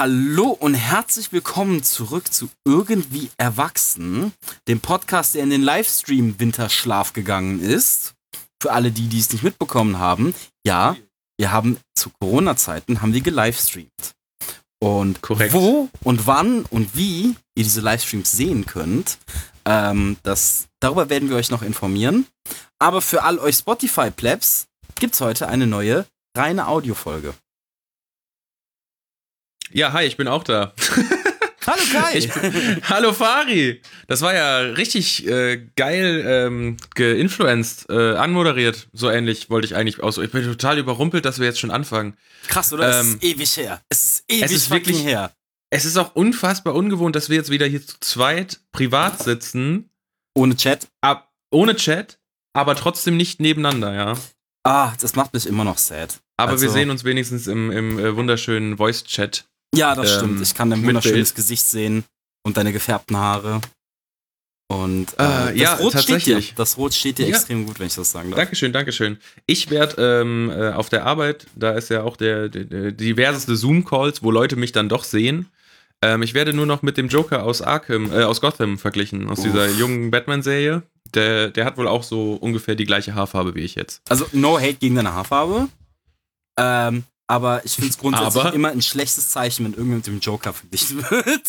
Hallo und herzlich willkommen zurück zu Irgendwie Erwachsen, dem Podcast, der in den Livestream-Winterschlaf gegangen ist. Für alle die, die es nicht mitbekommen haben, ja, wir haben zu Corona-Zeiten haben wir gelivestreamt. Und Korrekt. wo und wann und wie ihr diese Livestreams sehen könnt, ähm, das, darüber werden wir euch noch informieren. Aber für all euch Spotify-Plebs gibt es heute eine neue reine Audiofolge. Ja, hi, ich bin auch da. Hallo Kai! Ich hallo Fari! Das war ja richtig äh, geil ähm, geinfluenced, äh, anmoderiert. So ähnlich wollte ich eigentlich aus. Ich bin total überrumpelt, dass wir jetzt schon anfangen. Krass, oder? Ähm, es ist ewig her. Es ist ewig es ist wirklich- her. Es ist auch unfassbar ungewohnt, dass wir jetzt wieder hier zu zweit privat sitzen, Ohne Chat. ab, ohne Chat, aber trotzdem nicht nebeneinander, ja. Ah, das macht mich immer noch sad. Aber Also- wir sehen uns wenigstens im, im äh, wunderschönen Voice-Chat. Ja, das Ähm, stimmt. Ich kann dein wunderschönes. Gesicht sehen und deine gefärbten Haare. Und äh, Äh, das ja, Rot steht dir. Das Rot steht dir Ja. extrem gut, wenn ich das sagen darf. Dankeschön, Dankeschön. Ich werde ähm, äh, auf der Arbeit, da ist ja auch der, der, der diverseste Zoom-Calls, wo Leute mich dann doch sehen. Ähm, ich werde nur noch mit dem Joker aus Arkham, äh, aus Gotham verglichen, aus Uff. dieser jungen Batman-Serie. Der, der hat wohl auch so ungefähr die gleiche Haarfarbe wie ich jetzt. Also, no hate gegen deine Haarfarbe. Ähm, aber ich finde es grundsätzlich Aber? immer ein schlechtes Zeichen, wenn irgendjemand mit dem Joker verglichen wird.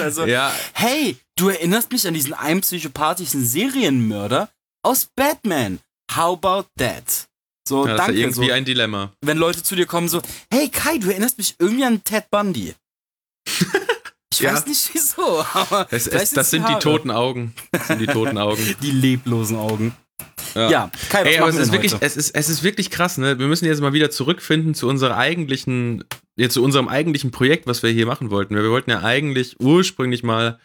Also, Ja, hey, du erinnerst mich an diesen einen psychopathischen Serienmörder aus Batman. How about that? So, ja das ist ja danke. irgendwie So, ein Dilemma. wenn Leute zu dir kommen, so, hey Kai, du erinnerst mich irgendwie an Ted Bundy. Ich Ja. weiß nicht wieso, aber Es, es, das sind die toten Augen. Das sind die toten Augen. die leblosen Augen. Ja, Kai, was Ey, aber machen es ist denn wirklich, heute? es ist, es ist wirklich krass, ne? Wir müssen jetzt mal wieder zurückfinden zu unserer eigentlichen, ja, zu unserem eigentlichen Projekt, was wir hier machen wollten. Wir wollten ja eigentlich ursprünglich mal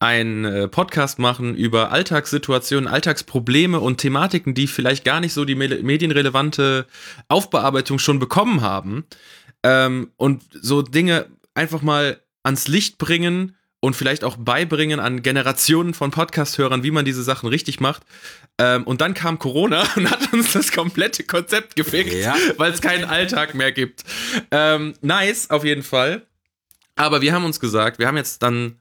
einen äh, Podcast machen über Alltagssituationen, Alltagsprobleme und Thematiken, die vielleicht gar nicht so die me- medienrelevante Aufbearbeitung schon bekommen haben. Ähm, und so Dinge einfach mal ans Licht bringen und vielleicht auch beibringen an Generationen von Podcast-Hörern, wie man diese Sachen richtig macht. Ähm, und dann kam Corona und hat uns das komplette Konzept gefickt, Ja. weil es keinen Alltag mehr gibt. Ähm, nice, auf jeden Fall. Aber wir haben uns gesagt, wir haben jetzt dann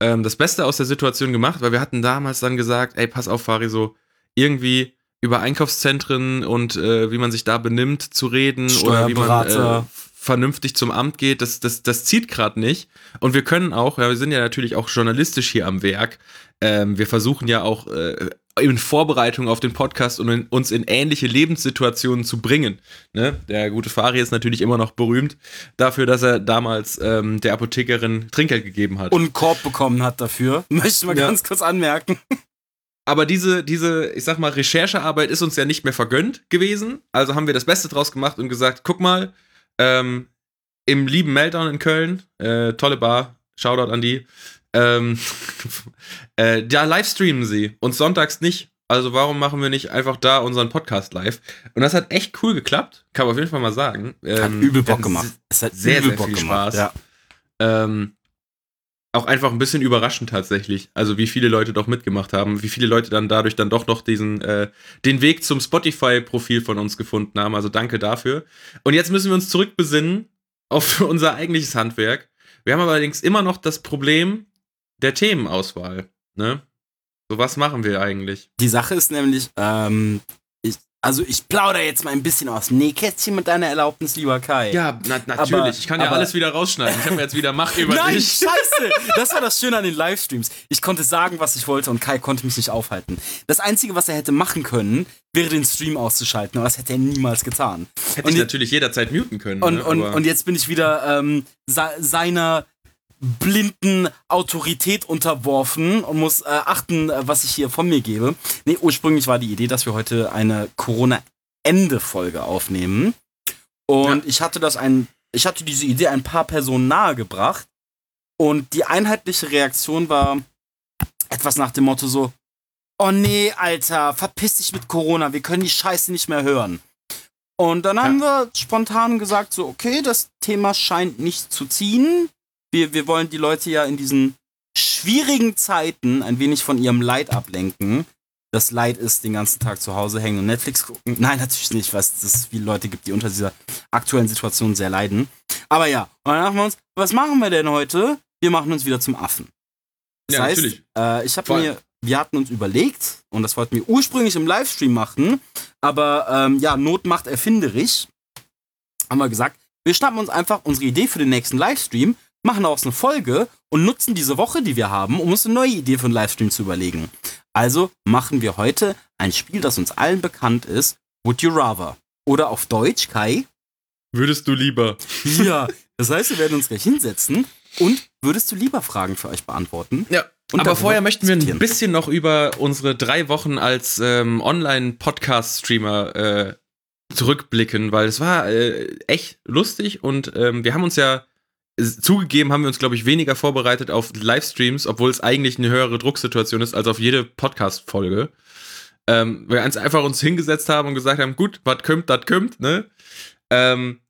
ähm, das Beste aus der Situation gemacht, weil wir hatten damals dann gesagt, ey, pass auf, Fari, so irgendwie über Einkaufszentren und äh, wie man sich da benimmt zu reden oder wie man äh. Vernünftig zum Amt geht, das, das, das zieht gerade nicht. Und wir können auch, ja, wir sind ja natürlich auch journalistisch hier am Werk. Ähm, wir versuchen ja auch äh, in Vorbereitung auf den Podcast und in, uns in ähnliche Lebenssituationen zu bringen. Ne? Der gute Fari ist natürlich immer noch berühmt dafür, dass er damals ähm, der Apothekerin Trinkgeld gegeben hat. Und einen Korb bekommen hat dafür. Möchte ich mal Ja. ganz kurz anmerken. Aber diese, diese, ich sag mal, Recherchearbeit ist uns ja nicht mehr vergönnt gewesen. Also haben wir das Beste draus gemacht und gesagt, guck mal, ähm, im lieben Meltdown in Köln, äh, tolle Bar, Shoutout an die, ähm, äh, da livestreamen sie und sonntags nicht. Also warum machen wir nicht einfach da unseren Podcast live? Und das hat echt cool geklappt, kann man auf jeden Fall mal sagen. Hat Ähm, übel wir Bock gemacht. Es hat sehr, übel sehr Bock viel gemacht. Spaß. Ja. ähm, auch einfach ein bisschen überraschend tatsächlich. Also wie viele Leute doch mitgemacht haben, wie viele Leute dann dadurch dann doch noch diesen äh, den Weg zum Spotify-Profil von uns gefunden haben. Also danke dafür. Und jetzt müssen wir uns zurückbesinnen auf unser eigentliches Handwerk. Wir haben allerdings immer noch das Problem der Themenauswahl. Ne? So was machen wir eigentlich? Die Sache ist nämlich, ähm, also ich plaudere jetzt mal ein bisschen aus Nähkästchen mit deiner Erlaubnis, lieber Kai. Ja, na, natürlich. Aber- ich kann ja aber- alles wieder rausschneiden. Ich habe jetzt wieder Macht über Nein, dich. scheiße! Das war das Schöne an den Livestreams. Ich konnte sagen, was ich wollte und Kai konnte mich nicht aufhalten. Das Einzige, was er hätte machen können, wäre den Stream auszuschalten, aber das hätte er niemals getan. Hätte Und ich natürlich jederzeit muten können. Und, ne? und, und jetzt bin ich wieder ähm, se seiner blinden Autorität unterworfen und muss äh, achten, äh, was ich hier von mir gebe. Nee, ursprünglich war die Idee, dass wir heute eine Corona-Ende-Folge aufnehmen. Und ich hatte das ein, ich hatte diese Idee ein paar Personen nahegebracht. Und die einheitliche Reaktion war etwas nach dem Motto so, oh nee, Alter, verpiss dich mit Corona, wir können die Scheiße nicht mehr hören. Und dann haben wir spontan gesagt, so, okay, das Thema scheint nicht zu ziehen. Wir, wir wollen die Leute ja in diesen schwierigen Zeiten ein wenig von ihrem Leid ablenken. das Leid ist, den ganzen Tag zu Hause hängen und Netflix gucken. Nein, natürlich nicht, weil es viele Leute gibt, die unter dieser aktuellen Situation sehr leiden. Aber ja, und dann machen wir uns, was machen wir denn heute? Wir machen uns wieder zum Affen. Das Ja, heißt, natürlich. Äh, ich habe mir, wir hatten uns überlegt, und das wollten wir ursprünglich im Livestream machen, aber ähm, ja, Not macht erfinderisch. Haben wir gesagt, wir schnappen uns einfach unsere Idee für den nächsten Livestream, machen daraus eine Folge und nutzen diese Woche, die wir haben, um uns eine neue Idee für einen Livestream zu überlegen. Also machen wir heute ein Spiel, das uns allen bekannt ist, Would You Rather. Oder auf Deutsch, Kai. Würdest du lieber? Ja. Das heißt, wir werden uns gleich hinsetzen und würdest du lieber Fragen für euch beantworten? Ja. Aber vorher möchten wir ein bisschen noch über unsere drei Wochen als ähm, Online-Podcast-Streamer äh, zurückblicken, weil es war äh, echt lustig und ähm, wir haben uns ja zugegeben, haben wir uns, glaube ich, weniger vorbereitet auf Livestreams, obwohl es eigentlich eine höhere Drucksituation ist als auf jede Podcast-Folge. Ähm, wir uns einfach uns hingesetzt haben und gesagt haben, gut, was kommt, das kommt, ne? Ähm,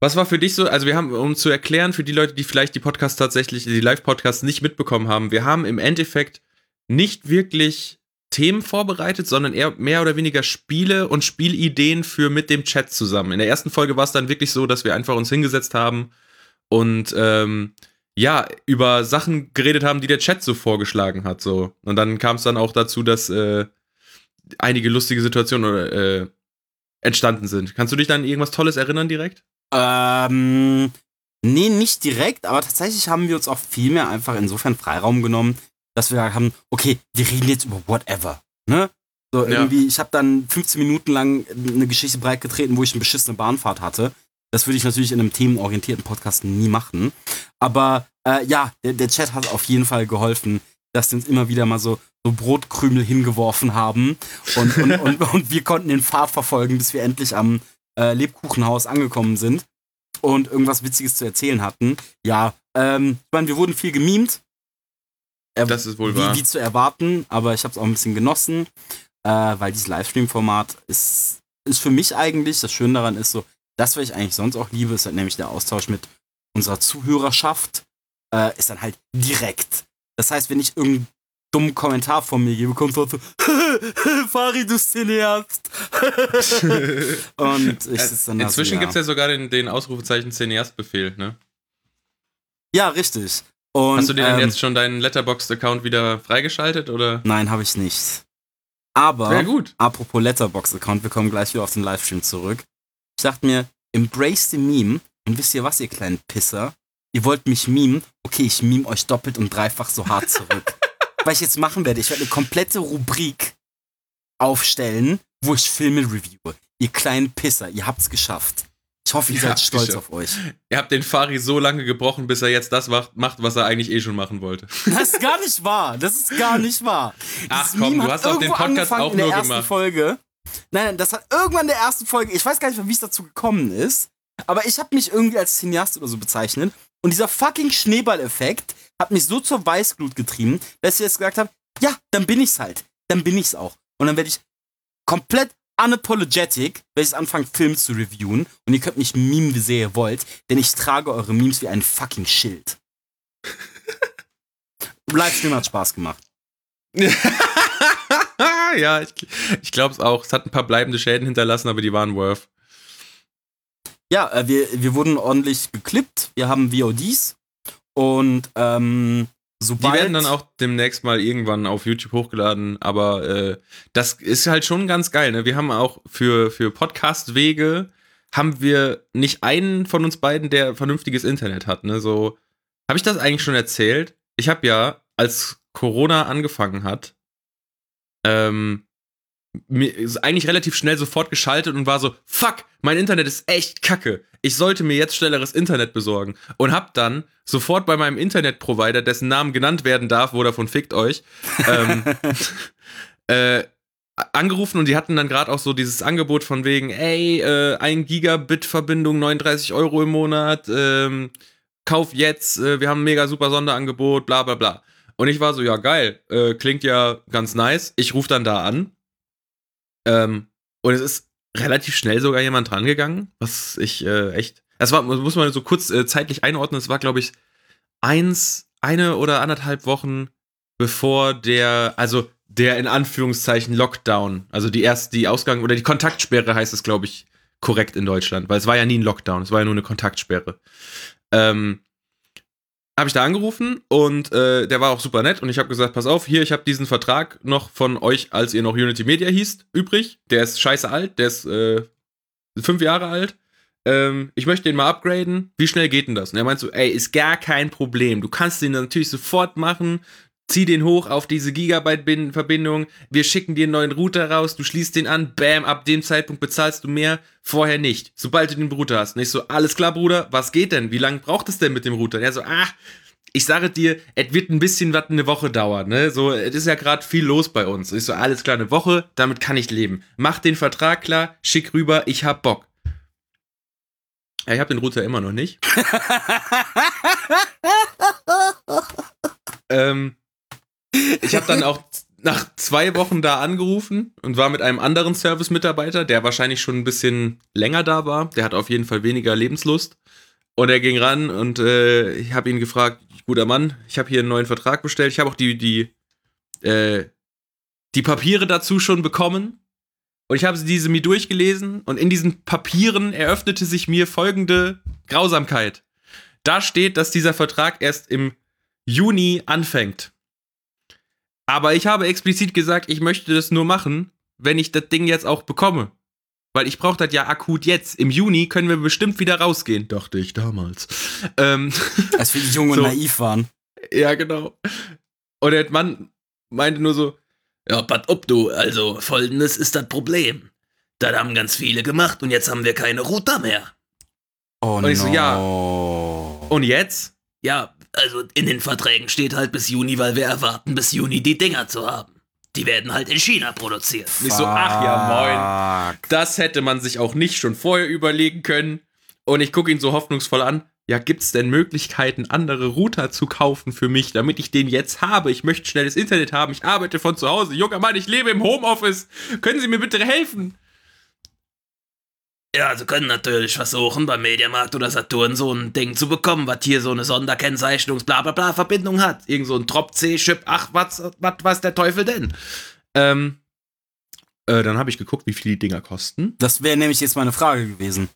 was war für dich so, also wir haben, um zu erklären, für die Leute, die vielleicht die Podcasts tatsächlich, die Live-Podcasts nicht mitbekommen haben, wir haben im Endeffekt nicht wirklich Themen vorbereitet, sondern eher mehr oder weniger Spiele und Spielideen für mit dem Chat zusammen. In der ersten Folge war es dann wirklich so, dass wir einfach uns hingesetzt haben und ähm, ja, über Sachen geredet haben, die der Chat so vorgeschlagen hat. So. Und dann kam es dann auch dazu, dass äh, einige lustige Situationen äh, entstanden sind. Kannst du dich dann an irgendwas Tolles erinnern direkt? Ähm, nee, nicht direkt, aber tatsächlich haben wir uns auch viel mehr einfach insofern Freiraum genommen, dass wir haben, okay, wir reden jetzt über whatever, ne? So Ja. irgendwie, ich habe dann 15 Minuten lang eine Geschichte breitgetreten, wo ich eine beschissene Bahnfahrt hatte. Das würde ich natürlich in einem themenorientierten Podcast nie machen. Aber äh, ja, der, der Chat hat auf jeden Fall geholfen, dass die uns immer wieder mal so, so Brotkrümel hingeworfen haben. Und, und, und, und wir konnten den Pfad verfolgen, bis wir endlich am äh, Lebkuchenhaus angekommen sind und irgendwas Witziges zu erzählen hatten. Ja, ähm, ich meine, wir wurden viel gemimt. Äh, Das ist wohl wie, wahr. wie zu erwarten, aber ich habe es auch ein bisschen genossen, äh, weil dieses Livestream-Format ist, ist für mich eigentlich, das Schöne daran ist so, das, was ich eigentlich sonst auch liebe, ist halt nämlich der Austausch mit unserer Zuhörerschaft, äh, ist dann halt direkt. Das heißt, wenn ich irgendeinen dummen Kommentar von mir gebe, kommt so, Fari, du Cineast. Und ich sitze dann da Inzwischen so, ja. gibt es ja sogar den, den Ausrufezeichen Cineast-Befehl, ne? Ja, richtig. Und, Hast du dir denn ähm, jetzt schon deinen Letterboxd-Account wieder freigeschaltet oder? Nein, habe ich nicht. Aber, apropos Letterbox-Account, wir kommen gleich wieder auf den Livestream zurück. Ich dachte mir, embrace the Meme. Und wisst ihr was, ihr kleinen Pisser? Ihr wollt mich memen? Okay, ich meme euch doppelt und dreifach so hart zurück. Was ich jetzt machen werde, ich werde eine komplette Rubrik aufstellen, wo ich Filme reviewe. Ihr kleinen Pisser, ihr habt's geschafft. Ich hoffe, ihr Ja, seid stolz auf euch. Ihr habt den Fari so lange gebrochen, bis er jetzt das macht, was er eigentlich eh schon machen wollte. Das ist gar nicht wahr. Das ist gar nicht wahr. Ach Dieses komm, Meme du hast doch den Podcast auch nur gemacht. Folge. Nein, nein, das hat irgendwann in der ersten Folge, ich weiß gar nicht mehr, wie es dazu gekommen ist, aber ich habe mich irgendwie als Cineast oder so bezeichnet und dieser fucking Schneeballeffekt hat mich so zur Weißglut getrieben, dass ich jetzt gesagt habe, ja, dann bin ich's halt. Dann bin ich's auch. Und dann werde ich komplett unapologetic, werde ich anfangen, Filme zu reviewen und ihr könnt mich memen, wie sehr ihr wollt, denn ich trage eure Memes wie ein fucking Schild. Livestream hat Spaß gemacht. ja, ich, ich glaube es auch. Es hat ein paar bleibende Schäden hinterlassen, aber die waren worth. Ja, äh, wir, wir wurden ordentlich geklippt. Wir haben VODs. Und ähm, Die sobald. werden dann auch demnächst mal irgendwann auf YouTube hochgeladen, aber äh, das ist halt schon ganz geil. Ne? Wir haben auch für, für Podcast-Wege haben wir nicht einen von uns beiden, der vernünftiges Internet hat. Ne? So, habe ich das eigentlich schon erzählt? Ich habe ja, als Corona angefangen hat, ähm, mir ist eigentlich relativ schnell sofort geschaltet und war so, fuck, mein Internet ist echt kacke. Ich sollte mir jetzt schnelleres Internet besorgen. Und hab dann sofort bei meinem Internetprovider, dessen Namen genannt werden darf, wo davon fickt euch, ähm, äh, angerufen und die hatten dann gerade auch so dieses Angebot von wegen, ey, äh, 1 Gigabit Verbindung, 39 Euro im Monat, ähm, kauf jetzt, äh, wir haben ein mega super Sonderangebot, bla bla bla. Und ich war so, ja geil, äh, klingt ja ganz nice. Ich rufe dann da an ähm, und es ist relativ schnell sogar jemand drangegangen, was ich äh, echt. Das war, muss man so kurz äh, zeitlich einordnen. Es war, glaube ich, eins, eine oder anderthalb Wochen bevor der, also der in Anführungszeichen Lockdown, also die erste, die Ausgang oder die Kontaktsperre heißt es, glaube ich, korrekt in Deutschland, weil es war ja nie ein Lockdown, es war ja nur eine Kontaktsperre. Ähm, habe ich da angerufen und äh, der war auch super nett und ich habe gesagt, pass auf, hier, ich habe diesen Vertrag noch von euch, als ihr noch Unity Media hießt, übrig. Der ist scheiße alt, der ist äh, fünf Jahre alt. Ähm, ich möchte den mal upgraden. Wie schnell geht denn das? Und er meint so, ey, ist gar kein Problem. Du kannst den natürlich sofort machen zieh den hoch auf diese Gigabyte-Verbindung, wir schicken dir einen neuen Router raus, du schließt den an, bam, ab dem Zeitpunkt bezahlst du mehr, vorher nicht. Sobald du den Router hast. Nicht so, alles klar, Bruder, was geht denn? Wie lange braucht es denn mit dem Router? Er so, ah, ich sage dir, es wird ein bisschen was eine Woche dauern, ne? So, es ist ja gerade viel los bei uns. Ich so, alles klar, eine Woche, damit kann ich leben. Mach den Vertrag klar, schick rüber, ich hab Bock. Ja, ich hab den Router immer noch nicht. ähm, ich habe dann auch nach zwei Wochen da angerufen und war mit einem anderen Service-Mitarbeiter, der wahrscheinlich schon ein bisschen länger da war. Der hat auf jeden Fall weniger Lebenslust. Und er ging ran und äh, ich habe ihn gefragt, guter Mann, ich habe hier einen neuen Vertrag bestellt. Ich habe auch die, die, äh, die Papiere dazu schon bekommen. Und ich habe diese mir durchgelesen und in diesen Papieren eröffnete sich mir folgende Grausamkeit. Da steht, dass dieser Vertrag erst im Juni anfängt. Aber ich habe explizit gesagt, ich möchte das nur machen, wenn ich das Ding jetzt auch bekomme. Weil ich brauche das ja akut jetzt. Im Juni können wir bestimmt wieder rausgehen, dachte ich damals. Ähm, Als wir die Jungen so. naiv waren. Ja, genau. Und der Mann meinte nur so, ja, pass ob du, also folgendes ist das Problem. Das haben ganz viele gemacht und jetzt haben wir keine Router mehr. Oh und ich no. so, ja. Und jetzt? Ja, also in den Verträgen steht halt bis Juni, weil wir erwarten, bis Juni die Dinger zu haben. Die werden halt in China produziert. Fuck. Nicht so, ach ja, moin. Das hätte man sich auch nicht schon vorher überlegen können. Und ich gucke ihn so hoffnungsvoll an. Ja, gibt es denn Möglichkeiten, andere Router zu kaufen für mich, damit ich den jetzt habe? Ich möchte schnelles Internet haben. Ich arbeite von zu Hause. Junger Mann, ich lebe im Homeoffice. Können Sie mir bitte helfen? Ja, sie können natürlich versuchen, beim Mediamarkt oder Saturn so ein Ding zu bekommen, was hier so eine Sonderkennzeichnungs bla bla bla Verbindung hat. Irgend so ein Trop-C-Chip, ach, was, was, was der Teufel denn? Ähm, äh, dann habe ich geguckt, wie viel die Dinger kosten. Das wäre nämlich jetzt meine Frage gewesen.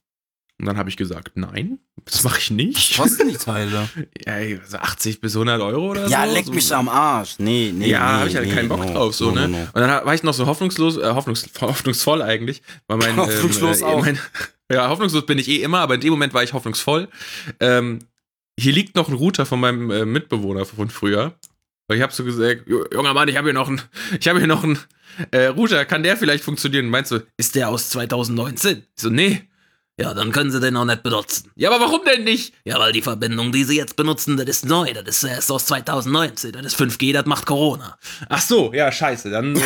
Und dann habe ich gesagt, nein, das mache ich nicht. Was kosten die Teile? ja, also 80 bis 100 Euro oder ja, so. Ja, leck so. mich am Arsch. Nee, nee. Ja, nee, habe ich halt nee, keinen Bock no, drauf, so, no, ne? No, und dann war ich noch so hoffnungslos, äh, hoffnungs, hoffnungsvoll eigentlich. Weil mein, hoffnungslos ähm, äh, auch. Mein, ja, hoffnungslos bin ich eh immer, aber in dem Moment war ich hoffnungsvoll. Ähm, hier liegt noch ein Router von meinem äh, Mitbewohner von früher. Weil ich habe so gesagt, junger Mann, ich habe hier noch einen, ich habe hier noch einen äh, Router, kann der vielleicht funktionieren? Meinst du, ist der aus 2019? Ich so, nee. Ja, dann können sie den auch nicht benutzen. Ja, aber warum denn nicht? Ja, weil die Verbindung, die sie jetzt benutzen, das ist neu, das ist erst aus 2019, das ist 5G, das macht Corona. Ach so, ja, scheiße, dann. Äh,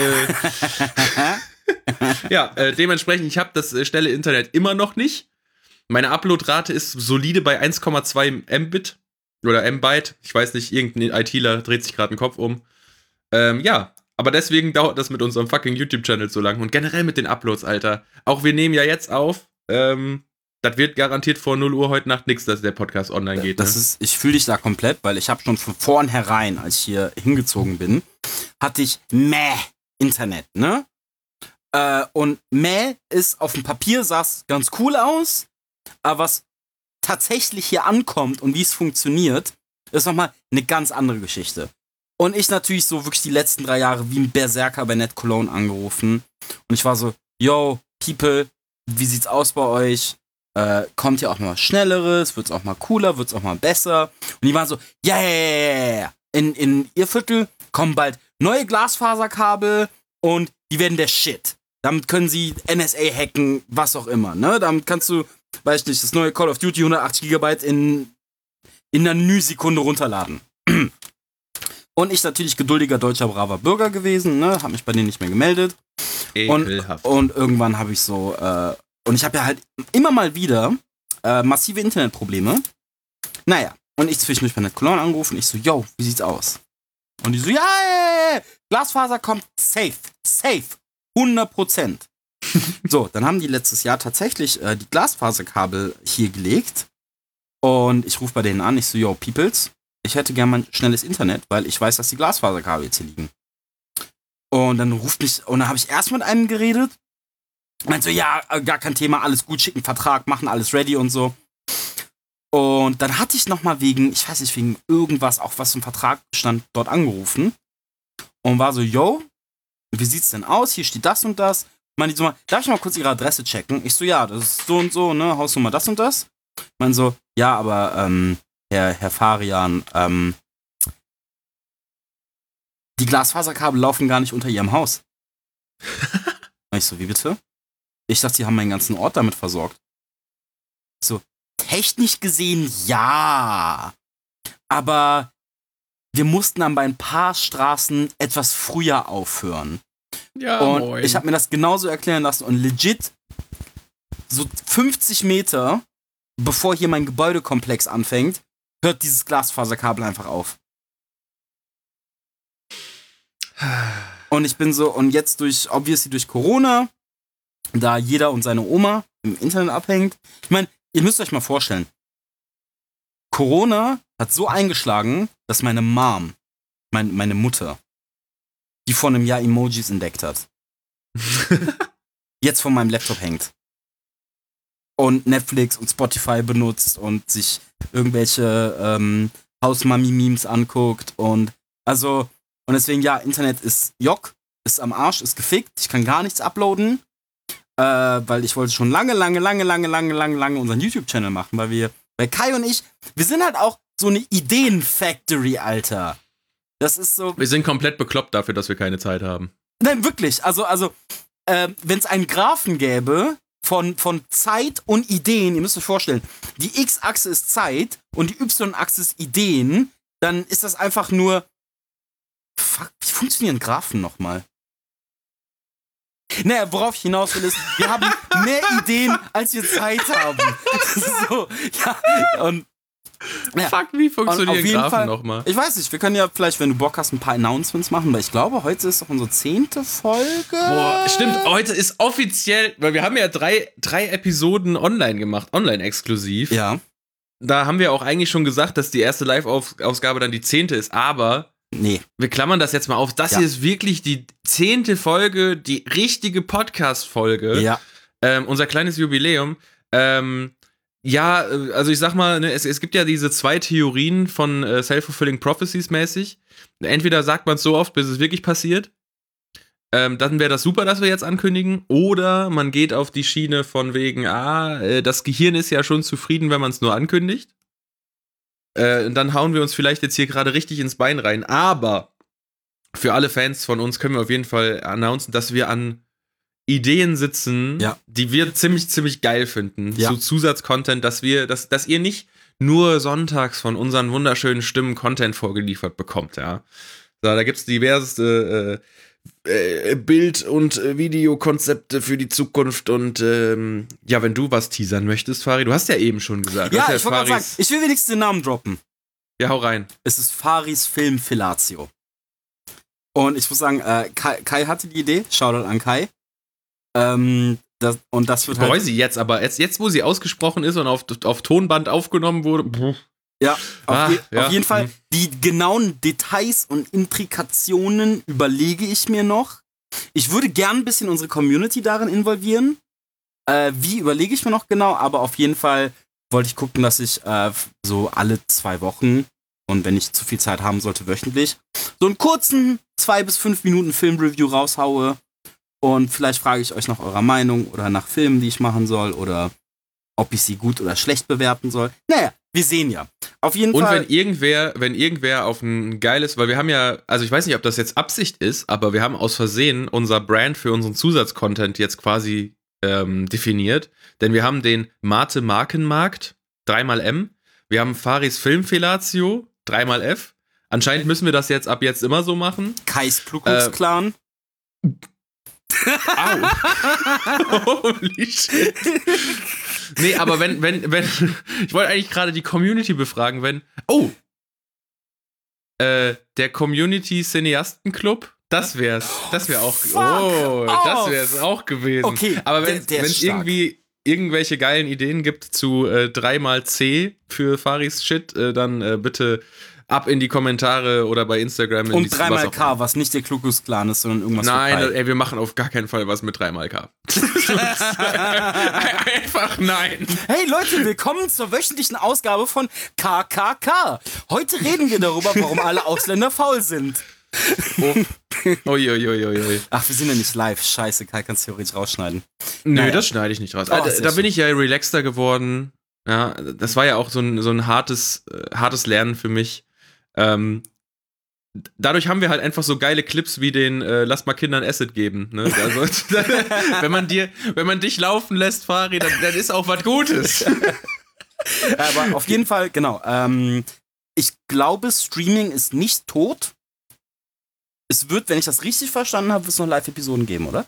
ja, äh, dementsprechend, ich habe das äh, schnelle Internet immer noch nicht. Meine Uploadrate ist solide bei 1,2 Mbit oder Mbyte. Ich weiß nicht, irgendein ITler dreht sich gerade den Kopf um. Ähm, ja, aber deswegen dauert das mit unserem fucking YouTube-Channel so lang und generell mit den Uploads, Alter. Auch wir nehmen ja jetzt auf. Ähm, das wird garantiert vor 0 Uhr heute Nacht nichts, dass der Podcast online geht. Das ne? ist, ich fühle dich da komplett, weil ich habe schon von vornherein, als ich hier hingezogen bin, hatte ich meh Internet, ne? Äh, und Mäh ist auf dem Papier sah es ganz cool aus, aber was tatsächlich hier ankommt und wie es funktioniert, ist nochmal eine ganz andere Geschichte. Und ich natürlich so wirklich die letzten drei Jahre wie ein Berserker bei Net Cologne angerufen. Und ich war so, yo, People, wie sieht's aus bei euch? Äh, kommt hier auch mal Schnelleres? Wird's auch mal cooler? Wird's auch mal besser? Und die waren so, yeah. in, in ihr Viertel kommen bald neue Glasfaserkabel und die werden der Shit. Damit können sie NSA hacken, was auch immer. Ne? Damit kannst du, weiß ich nicht, das neue Call of Duty 180 GB in, in einer Nü-Sekunde runterladen. Und ich natürlich geduldiger deutscher braver Bürger gewesen, ne? Hab mich bei denen nicht mehr gemeldet. Ekelhaft. Und, und irgendwann habe ich so, äh, und ich habe ja halt immer mal wieder äh, massive Internetprobleme. Naja, und ich zwischendurch bei der Cologne angerufen, ich so, yo, wie sieht's aus? Und die so, ja, ja, Glasfaser kommt safe, safe. 100 Prozent. so, dann haben die letztes Jahr tatsächlich äh, die Glasfaserkabel hier gelegt. Und ich rufe bei denen an, ich so, yo, Peoples, ich hätte gern mal schnelles Internet, weil ich weiß, dass die Glasfaserkabel jetzt hier liegen. Und dann ruft mich, und dann habe ich erst mit einem geredet. Meint so, ja, äh, gar kein Thema, alles gut, schicken Vertrag, machen alles ready und so. Und dann hatte ich nochmal wegen, ich weiß nicht, wegen irgendwas, auch was im Vertrag stand, dort angerufen. Und war so, yo, wie sieht's denn aus? Hier steht das und das. Meinte die so darf ich mal kurz ihre Adresse checken? Ich so, ja, das ist so und so, ne, Hausnummer das und das. Man so, ja, aber, ähm, Herr, Herr Farian, ähm, die Glasfaserkabel laufen gar nicht unter ihrem Haus. ich so, wie bitte? Ich dachte, sie haben meinen ganzen Ort damit versorgt. So, technisch gesehen ja. Aber wir mussten dann bei ein paar Straßen etwas früher aufhören. Ja, und moin. ich habe mir das genauso erklären lassen und legit so 50 Meter, bevor hier mein Gebäudekomplex anfängt, hört dieses Glasfaserkabel einfach auf. Und ich bin so, und jetzt durch, obviously durch Corona, da jeder und seine Oma im Internet abhängt. Ich meine, ihr müsst euch mal vorstellen, Corona hat so eingeschlagen, dass meine Mom, mein, meine Mutter, die vor einem Jahr Emojis entdeckt hat, jetzt von meinem Laptop hängt. Und Netflix und Spotify benutzt und sich irgendwelche ähm, Hausmami-Memes anguckt und also, und deswegen, ja, Internet ist Jock, ist am Arsch, ist gefickt, ich kann gar nichts uploaden, äh, weil ich wollte schon lange, lange, lange, lange, lange, lange, lange unseren YouTube-Channel machen, weil wir, weil Kai und ich, wir sind halt auch so eine Ideen-Factory, Alter. Das ist so. Wir sind komplett bekloppt dafür, dass wir keine Zeit haben. Nein, wirklich. Also, also, äh, wenn es einen Graphen gäbe von, von Zeit und Ideen, ihr müsst euch vorstellen, die X-Achse ist Zeit und die Y-Achse ist Ideen, dann ist das einfach nur. Fuck, wie funktionieren Graphen nochmal? Naja, worauf ich hinaus will, ist, wir haben mehr Ideen, als wir Zeit haben. so, ja, und ja. Fuck, wie funktionieren Graphen nochmal? ich weiß nicht, wir können ja vielleicht, wenn du Bock hast, ein paar Announcements machen, weil ich glaube, heute ist doch unsere zehnte Folge. Boah, stimmt, heute ist offiziell, weil wir haben ja drei, drei Episoden online gemacht, online exklusiv. Ja. Da haben wir auch eigentlich schon gesagt, dass die erste Live-Ausgabe dann die zehnte ist, aber Nee. wir klammern das jetzt mal auf. Das Ja. hier ist wirklich die zehnte Folge, die richtige Podcast-Folge. Ja. ähm, unser kleines Jubiläum. Ähm, ja, äh, also ich sag mal, ne, es, es gibt ja diese zwei Theorien von äh, Self-Fulfilling Prophecies mäßig. Entweder sagt man es so oft, bis es wirklich passiert. Ähm, dann wäre das super, dass wir jetzt ankündigen. Oder man geht auf die Schiene von wegen, ah, äh, das Gehirn ist ja schon zufrieden, wenn man es nur ankündigt. Äh, und dann hauen wir uns vielleicht jetzt hier gerade richtig ins Bein rein. Aber für alle Fans von uns können wir auf jeden Fall announcen, dass wir an Ideen sitzen, Ja. die wir ziemlich, ziemlich geil finden. Ja. So Zusatzcontent, dass wir, dass, dass ihr nicht nur sonntags von unseren wunderschönen Stimmen Content vorgeliefert bekommt, ja. So, da gibt es diverse äh, äh, Bild- und äh, Videokonzepte für die Zukunft und ähm, ja, wenn du was teasern möchtest, Fari, du hast ja eben schon gesagt. Ja, ich wollte gerade sagen, ich will wenigstens den Namen droppen. Ja, hau rein. Es ist Faris Film Filatio. Und ich muss sagen, äh, Kai, Kai hatte die Idee. Shoutout an Kai. Ähm, das, und das Ich wird bereue halt. sie jetzt, aber jetzt, jetzt, wo sie ausgesprochen ist und auf, auf Tonband aufgenommen wurde, puh. Ja, auf, Ah, je, ja, auf jeden Fall. hm. Die genauen Details und Intrikationen überlege ich mir noch. Ich würde gern ein bisschen unsere Community darin involvieren. Äh, wie überlege ich mir noch genau, aber auf jeden Fall wollte ich gucken, dass ich äh, so alle zwei Wochen und wenn ich zu viel Zeit haben sollte, wöchentlich, so einen kurzen zwei bis fünf Minuten Filmreview raushaue. Und vielleicht frage ich euch nach eurer Meinung oder nach Filmen, die ich machen soll oder ob ich sie gut oder schlecht bewerten soll. Naja, wir sehen ja. Auf jeden Und Fall. wenn irgendwer, wenn irgendwer auf ein geiles, weil wir haben ja, also ich weiß nicht, ob das jetzt Absicht ist, aber wir haben aus Versehen unser Brand für unseren Zusatzcontent jetzt quasi ähm, definiert. Denn wir haben den Mate Markenmarkt, dreimal M. Wir haben Faris Filmfelatio, dreimal F. Anscheinend müssen wir das jetzt ab jetzt immer so machen. Kais Klux-Clan. Au. Holy shit. Nee, aber wenn, wenn, wenn, ich wollte eigentlich gerade die Community befragen, wenn, oh, äh, der Community Cineasten Club, das wär's, das wäre auch, Fuck oh, das wär's auch gewesen. Okay, aber wenn es irgendwie irgendwelche geilen Ideen gibt zu äh, 3x C für Faris Shit, äh, dann äh, bitte ab in die Kommentare oder bei Instagram. Und dreimal K, was nicht der Klukus Clan ist, sondern irgendwas Nein, ey, wir machen auf gar keinen Fall was mit dreimal K. Einfach nein. Hey Leute, willkommen zur wöchentlichen Ausgabe von KKK. Heute reden wir darüber, warum alle Ausländer faul sind. Oh. Uiuiuiui. Ach, wir sind ja nicht live. Scheiße, Kai kannst du theoretisch rausschneiden. Nö, naja. das schneide ich nicht raus. Oh, also, da bin ich ja relaxter geworden. Ja, das war ja auch so ein, so ein hartes, äh, hartes Lernen für mich. Ähm, dadurch haben wir halt einfach so geile Clips wie den äh, Lass mal Kindern Acid geben. Ne? Also, wenn man dir, wenn man dich laufen lässt, Fari, dann, dann ist auch was Gutes. Aber auf jeden Fall, genau. Ähm, ich glaube, Streaming ist nicht tot. Es wird, wenn ich das richtig verstanden habe, es noch Live-Episoden geben, oder?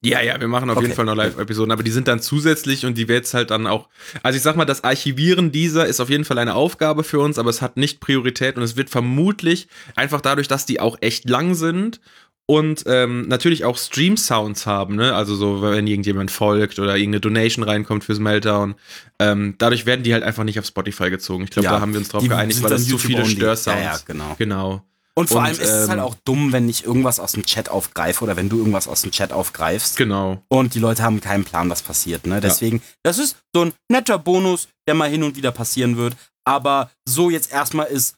Ja, ja, wir machen auf okay. jeden Fall noch Live-Episoden, aber die sind dann zusätzlich und die wird es halt dann auch. Also ich sag mal, das Archivieren dieser ist auf jeden Fall eine Aufgabe für uns, aber es hat nicht Priorität und es wird vermutlich einfach dadurch, dass die auch echt lang sind und ähm, natürlich auch Stream-Sounds haben, ne? Also so, wenn irgendjemand folgt oder irgendeine Donation reinkommt fürs Meltdown. Ähm, dadurch werden die halt einfach nicht auf Spotify gezogen. Ich glaube, ja, da haben wir uns drauf geeinigt, weil das zu viele Störsounds. Ja, ja, genau. Genau. Und vor und, allem ist ähm, es halt ähm, auch dumm, wenn ich irgendwas aus dem Chat aufgreife oder wenn du irgendwas aus dem Chat aufgreifst. Genau. Und die Leute haben keinen Plan, was passiert. Ne? Deswegen, ja. das ist so ein netter Bonus, der mal hin und wieder passieren wird. Aber so jetzt erstmal ist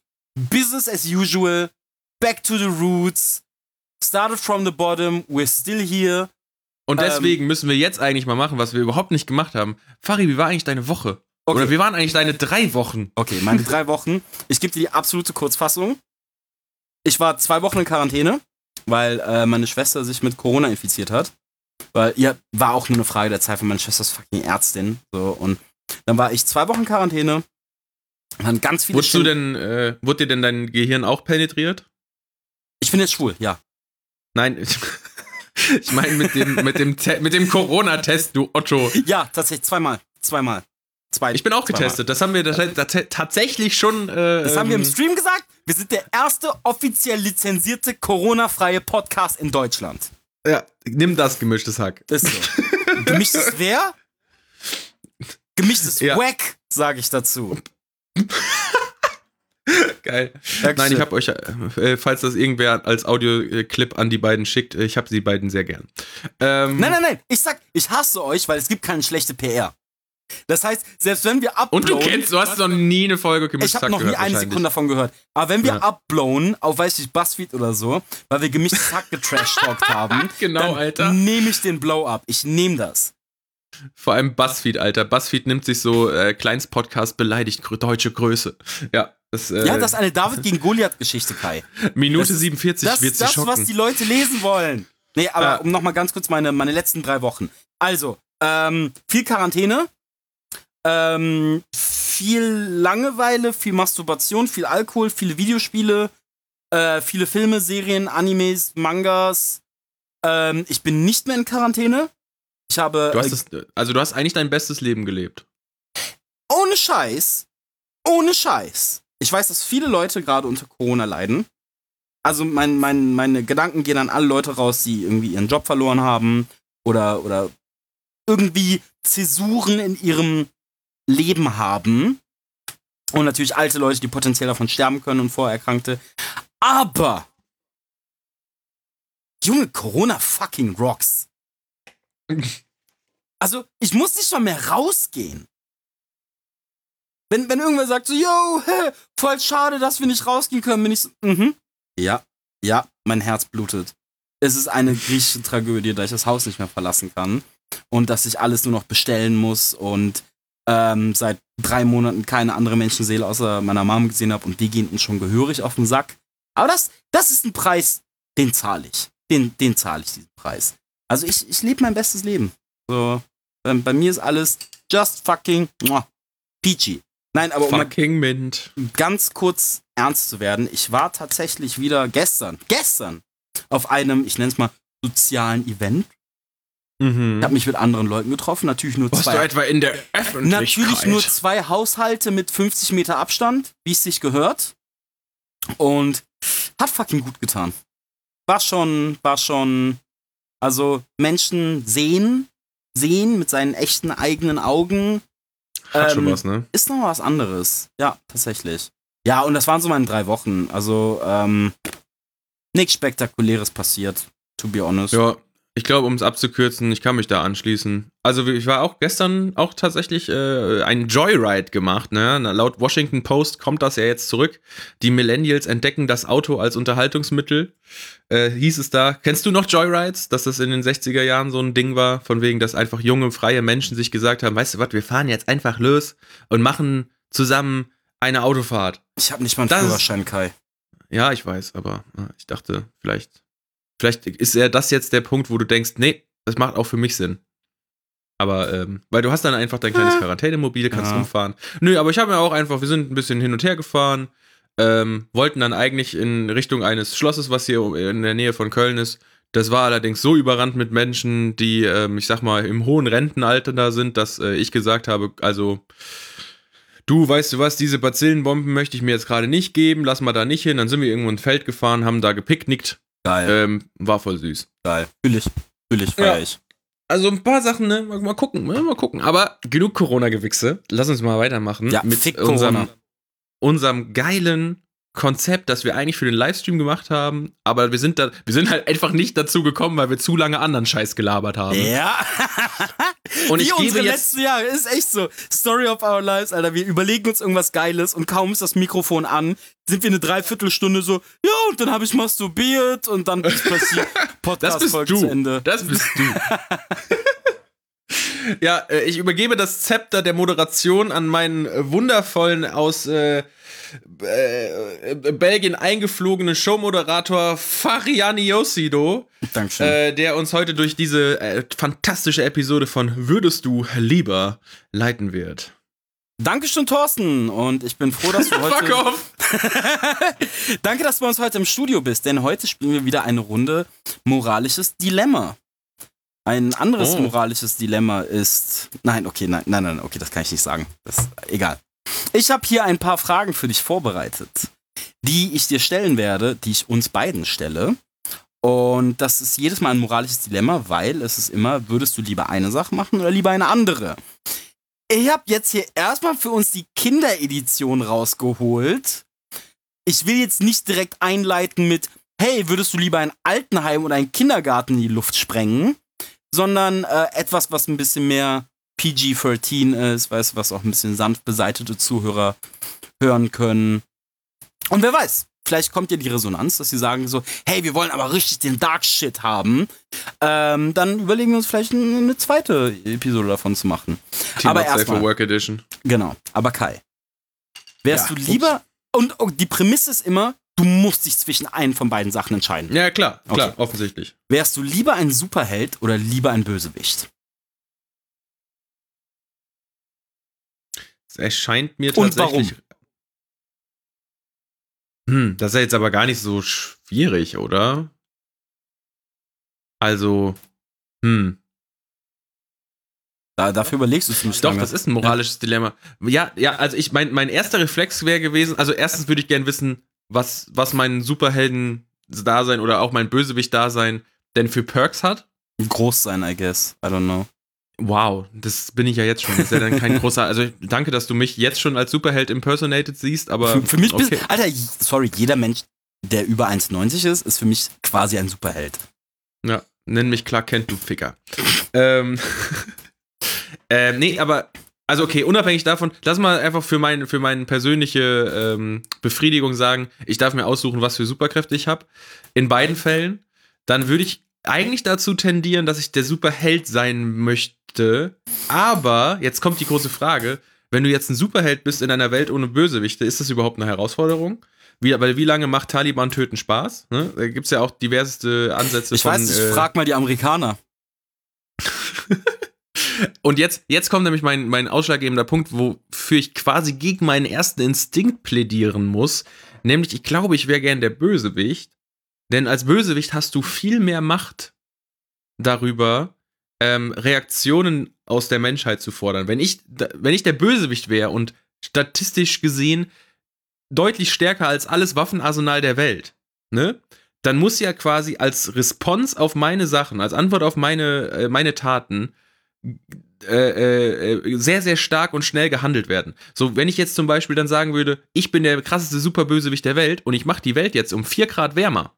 Business as usual, back to the roots, started from the bottom, we're still here. Und deswegen ähm, müssen wir jetzt eigentlich mal machen, was wir überhaupt nicht gemacht haben. Fari, wie war eigentlich deine Woche? Okay. Oder wie waren eigentlich deine drei Wochen? Okay, meine drei Wochen. Ich gebe dir die absolute Kurzfassung ich war zwei Wochen in Quarantäne, weil äh, meine Schwester sich mit Corona infiziert hat. Weil ihr war auch nur eine Frage der Zeit, weil meine Schwester ist fucking Ärztin. So, und dann war ich zwei Wochen in Quarantäne. Dann ganz viele Wurdest du denn, äh, wurde dir denn dein Gehirn auch penetriert? Ich bin jetzt schwul, ja. Nein, ich, ich meine mit dem, mit dem, mit dem Corona-Test, du Otto. Ja, tatsächlich, zweimal. Zweimal. Zwei, ich bin auch getestet. Das haben wir das, das, tatsächlich schon. Äh, das haben wir im ähm, Stream gesagt. Wir sind der erste offiziell lizenzierte Corona-freie Podcast in Deutschland. Ja, nimm das gemischtes Hack. Ist so. gemischtes wer? Gemischtes ja. Wack, sage ich dazu. Geil. Dankeschön. Nein, ich habe euch, äh, falls das irgendwer als Audioclip an die beiden schickt, ich habe die beiden sehr gern. Ähm, nein, nein, nein. Ich sag, ich hasse euch, weil es gibt keine schlechte PR. Das heißt, selbst wenn wir uploaden. Und du kennst, du hast noch nie eine Folge gehört. Ich habe noch nie eine Sekunde davon gehört. Aber wenn wir ja. uploaden, auf weiß ich, Buzzfeed oder so, weil wir gemischtes Hack getrashtalkt haben, genau, dann nehme ich den Blow-up. Ich nehme das. Vor allem Buzzfeed, Alter. Buzzfeed nimmt sich so äh, Kleinst-Podcast beleidigt, deutsche Größe. Ja. Das, äh, ja, das ist eine David gegen Goliath-Geschichte, Kai. Minute das 47 das, wird sie Das, was die Leute lesen wollen. Nee, aber ja. um nochmal ganz kurz meine, meine letzten drei Wochen. Also, ähm, viel Quarantäne, ähm, viel Langeweile, viel Masturbation, viel Alkohol, viele Videospiele, äh, viele Filme, Serien, Animes, Mangas. Ähm, ich bin nicht mehr in Quarantäne. Ich habe. Du hast das, also du hast eigentlich dein bestes Leben gelebt. Ohne Scheiß. Ohne Scheiß. Ich weiß, dass viele Leute gerade unter Corona leiden. Also mein, mein, meine Gedanken gehen an alle Leute raus, die irgendwie ihren Job verloren haben oder, oder irgendwie Zäsuren in ihrem Leben haben. Und natürlich alte Leute, die potenziell davon sterben können und Vorerkrankte. Aber, Junge, Corona fucking rocks. Also, ich muss nicht mal mehr rausgehen. Wenn, wenn irgendwer sagt so, yo, hä, voll schade, dass wir nicht rausgehen können, bin ich so, mhm. Ja, ja, mein Herz blutet. Es ist eine griechische Tragödie, da ich das Haus nicht mehr verlassen kann und dass ich alles nur noch bestellen muss und ähm, seit drei Monaten keine andere Menschenseele außer meiner Mom gesehen habe und die gehen uns schon gehörig auf den Sack. Aber das, das ist ein Preis, den zahle ich. Den, den zahle ich, diesen Preis. Also ich, ich lebe mein bestes Leben. So, bei, bei, mir ist alles just fucking muah, peachy. Nein, aber fucking um Mint. ganz kurz ernst zu werden, ich war tatsächlich wieder gestern, gestern auf einem, ich nenne es mal, sozialen Event Mhm. Ich habe mich mit anderen Leuten getroffen, natürlich nur Warst zwei. du etwa in der Öffentlichkeit? Natürlich nur zwei Haushalte mit 50 Meter Abstand, wie es sich gehört. Und hat fucking gut getan. War schon, war schon, also Menschen sehen, sehen mit seinen echten eigenen Augen. Hat ähm, schon was, ne? Ist noch was anderes. Ja, tatsächlich. Ja, und das waren so meine drei Wochen. Also, ähm, nichts Spektakuläres passiert, to be honest. Ja, ich glaube, um es abzukürzen, ich kann mich da anschließen. Also ich war auch gestern auch tatsächlich äh, ein Joyride gemacht. Ne? Laut Washington Post kommt das ja jetzt zurück. Die Millennials entdecken das Auto als Unterhaltungsmittel. Äh, hieß es da. Kennst du noch Joyrides? Dass das in den 60er Jahren so ein Ding war, von wegen, dass einfach junge, freie Menschen sich gesagt haben, weißt du was, wir fahren jetzt einfach los und machen zusammen eine Autofahrt. Ich habe nicht mal einen Das Führerschein, Kai. Ja, ich weiß, aber ich dachte, vielleicht, vielleicht ist ja das jetzt der Punkt, wo du denkst, nee, das macht auch für mich Sinn. Aber, ähm, weil du hast dann einfach dein kleines Quarantänemobil, kannst Ja. rumfahren. Nö, aber ich habe mir auch einfach, wir sind ein bisschen hin und her gefahren, ähm, wollten dann eigentlich in Richtung eines Schlosses, was hier in der Nähe von Köln ist. Das war allerdings so überrannt mit Menschen, die, ähm, ich sag mal, im hohen Rentenalter da sind, dass äh, ich gesagt habe, also, du, weißt du was, diese Bazillenbomben möchte ich mir jetzt gerade nicht geben, lass mal da nicht hin. Dann sind wir irgendwo ins Feld gefahren, haben da gepicknickt. Geil, Ähm, war voll süß. geil. Fühl ich. Fühl ich, feier Ja. ich. Also ein paar Sachen, ne? Mal, mal gucken, ne? mal gucken. Aber genug Corona-Gewichse. Lass uns mal weitermachen Ja, mit fick unserem, unserem geilen Konzept, das wir eigentlich für den Livestream gemacht haben. Aber wir sind da, wir sind halt einfach nicht dazu gekommen, weil wir zu lange anderen Scheiß gelabert haben. Ja. Und Wie ich gebe unsere jetzt letzten Jahre. Ist echt so. Story of our lives, Alter. Wir überlegen uns irgendwas Geiles und kaum ist das Mikrofon an, sind wir eine Dreiviertelstunde so, ja, und dann habe ich masturbiert und dann ist passiert. Das bist du. zu Ende. Das bist du. ja, äh, ich übergebe das Zepter der Moderation an meinen äh, wundervollen aus äh, äh, Belgien eingeflogenen Showmoderator Fariani Yosido, Dankeschön. äh, der uns heute durch diese äh, fantastische Episode von Würdest du lieber leiten wird. Dankeschön, Thorsten. Und ich bin froh, dass du Fuck heute. off! Danke, dass du bei uns heute im Studio bist, denn heute spielen wir wieder eine Runde moralisches Dilemma. Ein anderes Oh. moralisches Dilemma ist. Nein, okay, nein, nein, nein, okay, das kann ich nicht sagen. Das ist egal. Ich habe hier ein paar Fragen für dich vorbereitet, die ich dir stellen werde, die ich uns beiden stelle. Und das ist jedes Mal ein moralisches Dilemma, weil es ist immer, würdest du lieber eine Sache machen oder lieber eine andere? Ich habe jetzt hier erstmal für uns die Kinderedition rausgeholt. Ich will jetzt nicht direkt einleiten mit, hey, würdest du lieber ein Altenheim oder einen Kindergarten in die Luft sprengen? Sondern äh, etwas, was ein bisschen mehr PG-13 ist, weißt du, was auch ein bisschen sanft beseitete Zuhörer hören können. Und wer weiß, vielleicht kommt ja die Resonanz, dass sie sagen so, hey, wir wollen aber richtig den Dark Shit haben. Ähm, dann überlegen wir uns vielleicht eine, zweite Episode davon zu machen. Team Aber erstmal- Work Edition. Genau. Aber Kai, wärst Ja, du lieber, und oh, die Prämisse ist immer, du musst dich zwischen einen von beiden Sachen entscheiden. Ja, klar, klar, Okay. offensichtlich. Wärst du lieber ein Superheld oder lieber ein Bösewicht? Es erscheint mir Und tatsächlich. Hm, das ist ja jetzt aber gar nicht so schwierig, oder? Also, hm. Da, dafür überlegst du es ziemlich Doch, lange. das ist ein moralisches Dilemma. Ja, ja, also ich mein, mein erster Reflex wäre gewesen, also erstens würde ich gern wissen, was, was mein Superhelden-Dasein oder auch mein Bösewicht-Dasein denn für Perks hat. groß sein, I guess. I don't know. Wow, das bin ich ja jetzt schon. Das ist ja dann kein großer. Also danke, dass du mich jetzt schon als Superheld impersonated siehst, aber. für, für mich bist, okay. Alter, j- sorry, jeder Mensch, der über 1,90 ist, ist für mich quasi ein Superheld. Ja, nenn mich Clark Kent, du Ficker. ähm, ähm, nee, aber, also okay, unabhängig davon, lass mal einfach für, mein, für meine persönliche ähm, Befriedigung sagen, ich darf mir aussuchen, was für Superkräfte ich habe. In beiden Fällen. Dann würde ich eigentlich dazu tendieren, dass ich der Superheld sein möchte. Aber, jetzt kommt die große Frage, wenn du jetzt ein Superheld bist in einer Welt ohne Bösewichte, ist das überhaupt eine Herausforderung? Wie, weil wie lange macht Taliban töten Spaß? Ne? Da gibt es ja auch diverseste Ansätze Ich von. weiß, ich äh, frag mal die Amerikaner. Und jetzt, jetzt kommt nämlich mein, mein ausschlaggebender Punkt, wofür ich quasi gegen meinen ersten Instinkt plädieren muss. Nämlich, ich glaube, ich wäre gern der Bösewicht. Denn als Bösewicht hast du viel mehr Macht darüber, ähm, Reaktionen aus der Menschheit zu fordern. Wenn ich, wenn ich der Bösewicht wäre und statistisch gesehen deutlich stärker als alles Waffenarsenal der Welt, ne? Dann muss ja quasi als Response auf meine Sachen, als Antwort auf meine, äh, meine Taten, äh, äh, sehr, sehr stark und schnell gehandelt werden. So, wenn ich jetzt zum Beispiel dann sagen würde, ich bin der krasseste Superbösewicht der Welt und ich mache die Welt jetzt um 4 Grad wärmer.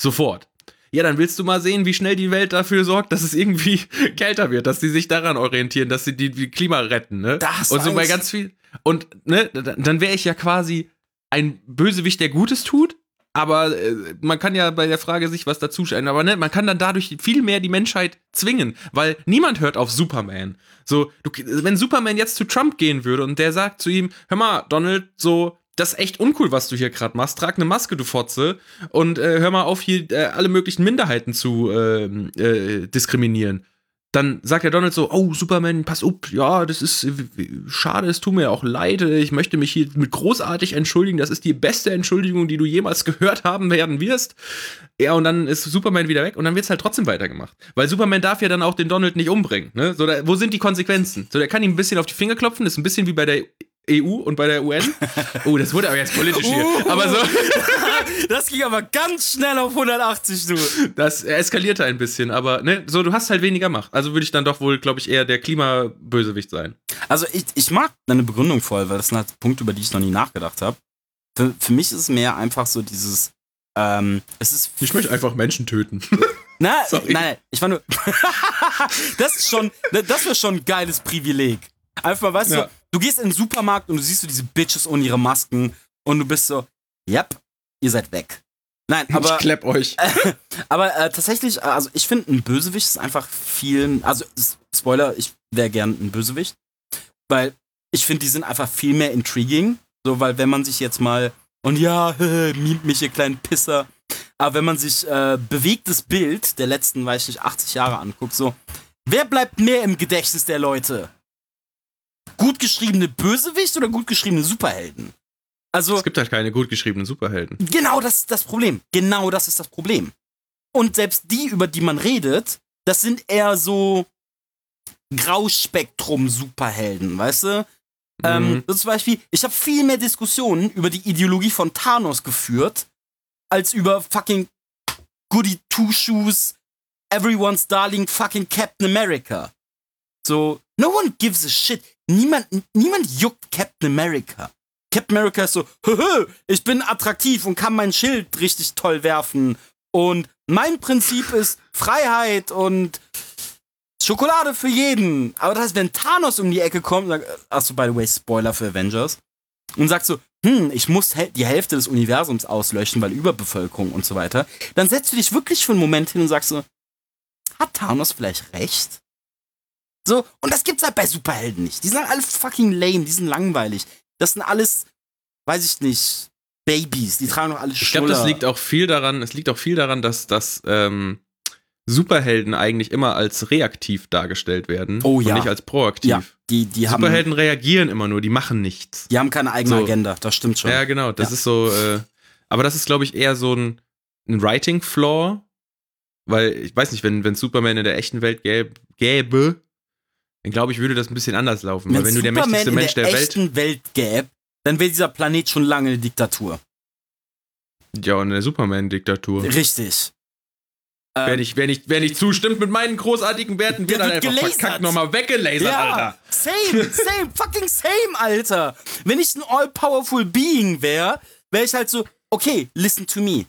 Sofort. Ja, dann willst du mal sehen, wie schnell die Welt dafür sorgt, dass es irgendwie kälter wird, dass sie sich daran orientieren, dass sie die, die Klima retten, ne? Das und so bei ganz viel. Und ne, dann wäre ich ja quasi ein Bösewicht, der Gutes tut, aber äh, man kann ja bei der Frage sich was dazuschneiden. Aber ne, man kann dann dadurch viel mehr die Menschheit zwingen, weil niemand hört auf Superman. So, du, wenn Superman jetzt zu Trump gehen würde und der sagt zu ihm, hör mal, Donald, so, das ist echt uncool, was du hier gerade machst. Trag eine Maske, du Fotze, und äh, hör mal auf, hier äh, alle möglichen Minderheiten zu ähm, äh, diskriminieren dann sagt der Donald so, oh, Superman, pass auf, ja, das ist schade, es tut mir auch leid, ich möchte mich hier mit großartig entschuldigen, das ist die beste Entschuldigung, die du jemals gehört haben werden wirst. Ja, und dann ist Superman wieder weg und dann wird es halt trotzdem weitergemacht. Weil Superman darf ja dann auch den Donald nicht umbringen, ne? So, da, wo sind die Konsequenzen? So, der kann ihm ein bisschen auf die Finger klopfen, ist ein bisschen wie bei der EU und bei der UN. Oh, das wurde aber jetzt politisch hier. Uh, aber so. das ging aber ganz schnell auf 180, du. Das eskalierte ein bisschen, aber ne, so, du hast halt weniger Macht. Also würde ich dann doch wohl, glaube ich, eher der Klimabösewicht sein. Also ich, ich mag deine Begründung voll, weil das sind halt Punkte, über die ich noch nie nachgedacht habe. Für, für mich ist es mehr einfach so dieses. Ähm, es ist ich möchte einfach Menschen töten. Na, nein, nein, ich war nur. das ist schon, das wäre schon ein geiles Privileg. Einfach mal, weißt ja. du, du gehst in den Supermarkt und du siehst so diese Bitches ohne ihre Masken und du bist so, yep, ihr seid weg. Nein, aber. Ich klepp euch. Äh, aber äh, tatsächlich, also ich finde, ein Bösewicht ist einfach viel. Also, Spoiler, ich wäre gern ein Bösewicht. Weil ich finde, die sind einfach viel mehr intriguing. So, weil wenn man sich jetzt mal. Und ja, mimt mich, ihr kleinen Pisser. Aber wenn man sich äh, bewegtes Bild der letzten, weiß ich nicht, 80 Jahre anguckt, so, wer bleibt mehr im Gedächtnis der Leute? Gut geschriebene Bösewicht oder gut geschriebene Superhelden? Also, es gibt halt keine gut geschriebenen Superhelden. Genau das ist das Problem. Genau das ist das Problem. Und selbst die, über die man redet, das sind eher so Grauspektrum-Superhelden, weißt du? Ähm, mhm. Ähm, zum Beispiel, ich habe viel mehr Diskussionen über die Ideologie von Thanos geführt, als über fucking Goody Two Shoes, Everyone's Darling fucking Captain America. So, no one gives a shit. Niemand, niemand juckt Captain America. Captain America ist so, Höhö, ich bin attraktiv und kann mein Schild richtig toll werfen. Und mein Prinzip ist Freiheit und Schokolade für jeden. Aber das heißt, wenn Thanos um die Ecke kommt, sagt, achso, by the way, Spoiler für Avengers, und sagt so, hm, ich muss die Hälfte des Universums auslöschen, weil Überbevölkerung und so weiter, dann setzt du dich wirklich für einen Moment hin und sagst so, hat Thanos vielleicht recht? So, und das gibt's halt bei Superhelden nicht. Die sind halt alle fucking lame, die sind langweilig. Das sind alles, weiß ich nicht, Babys, die tragen doch alle Ich glaube, das liegt auch viel daran, es liegt auch viel daran, dass, dass ähm, Superhelden eigentlich immer als reaktiv dargestellt werden oh, ja. und nicht als proaktiv. Ja, die, die Superhelden haben, reagieren immer nur, die machen nichts. Die haben keine eigene so. Agenda, das stimmt schon. Ja, genau, das ja. ist so, äh, aber das ist, glaube ich, eher so ein, ein Writing-Flaw, weil ich weiß nicht, wenn, wenn Superman in der echten Welt gäbe, gäbe dann glaube ich, würde das ein bisschen anders laufen. Wenn, weil wenn du der mächtigste Mensch der, der echten Welt, Welt gäbe, dann wäre dieser Planet schon lange eine Diktatur. Ja, und eine Superman-Diktatur. Richtig. Wer, ähm, nicht, wer, nicht, wer nicht zustimmt mit meinen großartigen Werten, wird dann einfach gelasert. verkackt nochmal weggelasert, ja, Alter. Same, same, fucking same, Alter. Wenn ich ein all-powerful Being wäre, wäre ich halt so, okay, listen to me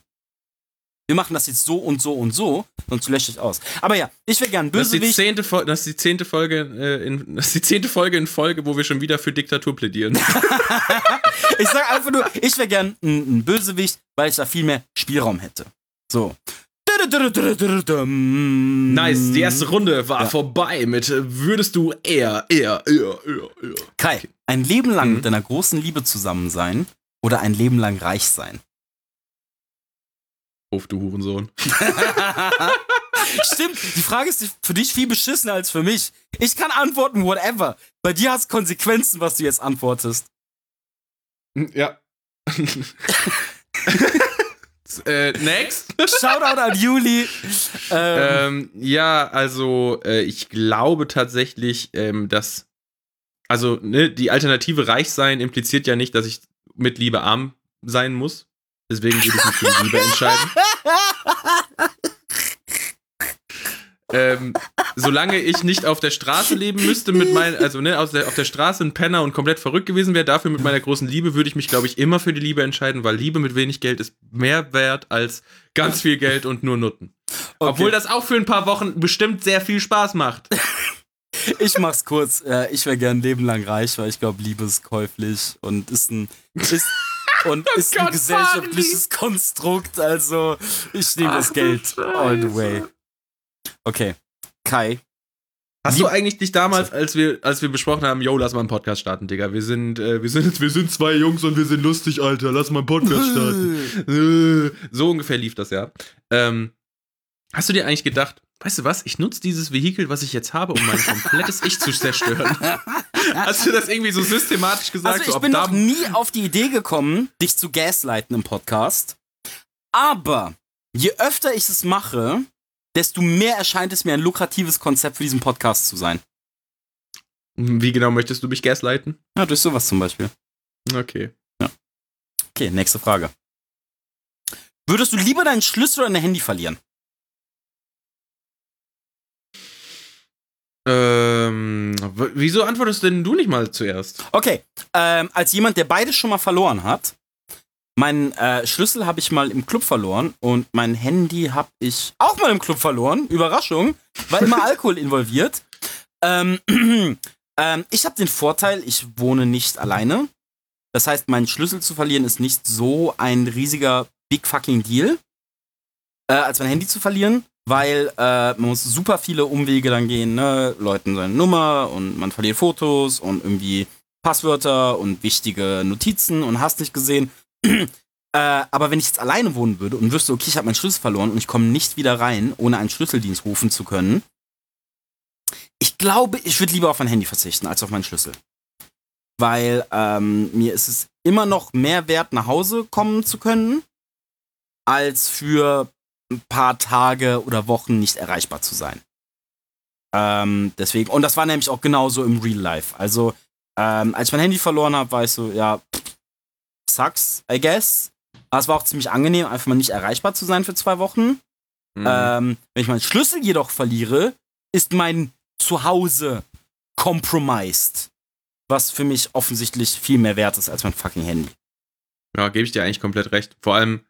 wir machen das jetzt so und so und so, sonst lösche ich aus. Aber ja, ich wäre gern Bösewicht. Das ist die zehnte, das ist die zehnte Folge, äh, in, das ist die zehnte Folge in Folge, wo wir schon wieder für Diktatur plädieren. ich sag einfach nur, ich wäre gern ein, ein Bösewicht, weil ich da viel mehr Spielraum hätte. So. Nice, die erste Runde war ja. vorbei mit würdest du eher, eher, eher, eher, eher. Kai, ein Leben lang mhm. mit deiner großen Liebe zusammen sein oder ein Leben lang reich sein? Auf, du Hurensohn. Stimmt, die Frage ist für dich viel beschissener als für mich. Ich kann antworten, whatever. Bei dir hast Konsequenzen, was du jetzt antwortest. Hm, ja. äh, next. Shoutout an Juli. Ähm, ähm, ja, also äh, ich glaube tatsächlich, ähm, dass also ne, die Alternative reich sein impliziert ja nicht, dass ich mit Liebe arm sein muss. Deswegen würde ich mich für Liebe entscheiden. ähm, solange ich nicht auf der Straße leben müsste mit meinen, also ne, auf der, auf der Straße ein Penner und komplett verrückt gewesen wäre, dafür mit meiner großen Liebe würde ich mich, glaube ich, immer für die Liebe entscheiden, weil Liebe mit wenig Geld ist mehr wert als ganz viel Geld und nur Nutten. Okay. Obwohl das auch für ein paar Wochen bestimmt sehr viel Spaß macht. Ich mach's kurz. Ich wäre gern Leben lang reich, weil ich glaube, Liebe ist käuflich und ist ein, ist, und oh ist Gott, ein gesellschaftliches Fabi. Konstrukt. Also, ich nehme das Geld all the way. Okay. Kai. Hast du eigentlich dich damals, als wir, als wir besprochen haben, yo, lass mal einen Podcast starten, Digga. Wir sind, äh, wir sind, wir sind zwei Jungs und wir sind lustig, Alter. Lass mal einen Podcast starten. so ungefähr lief das ja. Ähm, hast du dir eigentlich gedacht, weißt du was, ich nutze dieses Vehikel, was ich jetzt habe, um mein komplettes Ich zu zerstören? Hast du das irgendwie so systematisch gesagt? Also ich so, bin noch nie auf die Idee gekommen, dich zu gaslighten im Podcast. Aber je öfter ich es mache, desto mehr erscheint es mir ein lukratives Konzept für diesen Podcast zu sein. Wie genau möchtest du mich gaslighten? Ja, durch sowas zum Beispiel. Okay. Ja. Okay, nächste Frage. Würdest du lieber deinen Schlüssel oder dein Handy verlieren? Ähm, wieso antwortest denn du nicht mal zuerst? Okay, ähm, als jemand, der beides schon mal verloren hat, meinen äh, Schlüssel habe ich mal im Club verloren und mein Handy habe ich auch mal im Club verloren. Überraschung, war immer Alkohol involviert. Ähm, ähm, ich habe den Vorteil, ich wohne nicht alleine. Das heißt, meinen Schlüssel zu verlieren ist nicht so ein riesiger Big fucking Deal, äh, als mein Handy zu verlieren weil äh, man muss super viele Umwege dann gehen, ne? Leuten seine Nummer und man verliert Fotos und irgendwie Passwörter und wichtige Notizen und hast nicht gesehen. äh, aber wenn ich jetzt alleine wohnen würde und wüsste, okay, ich habe meinen Schlüssel verloren und ich komme nicht wieder rein, ohne einen Schlüsseldienst rufen zu können, ich glaube, ich würde lieber auf mein Handy verzichten als auf meinen Schlüssel. Weil ähm, mir ist es immer noch mehr wert, nach Hause kommen zu können, als für ein paar Tage oder Wochen nicht erreichbar zu sein. Ähm, deswegen, und das war nämlich auch genauso im Real Life. Also, ähm, als ich mein Handy verloren habe, war ich so, ja, sucks, I guess. Aber es war auch ziemlich angenehm, einfach mal nicht erreichbar zu sein für zwei Wochen. Mhm. Ähm, wenn ich meinen Schlüssel jedoch verliere, ist mein Zuhause compromised. Was für mich offensichtlich viel mehr wert ist als mein fucking Handy. Ja, gebe ich dir eigentlich komplett recht. Vor allem,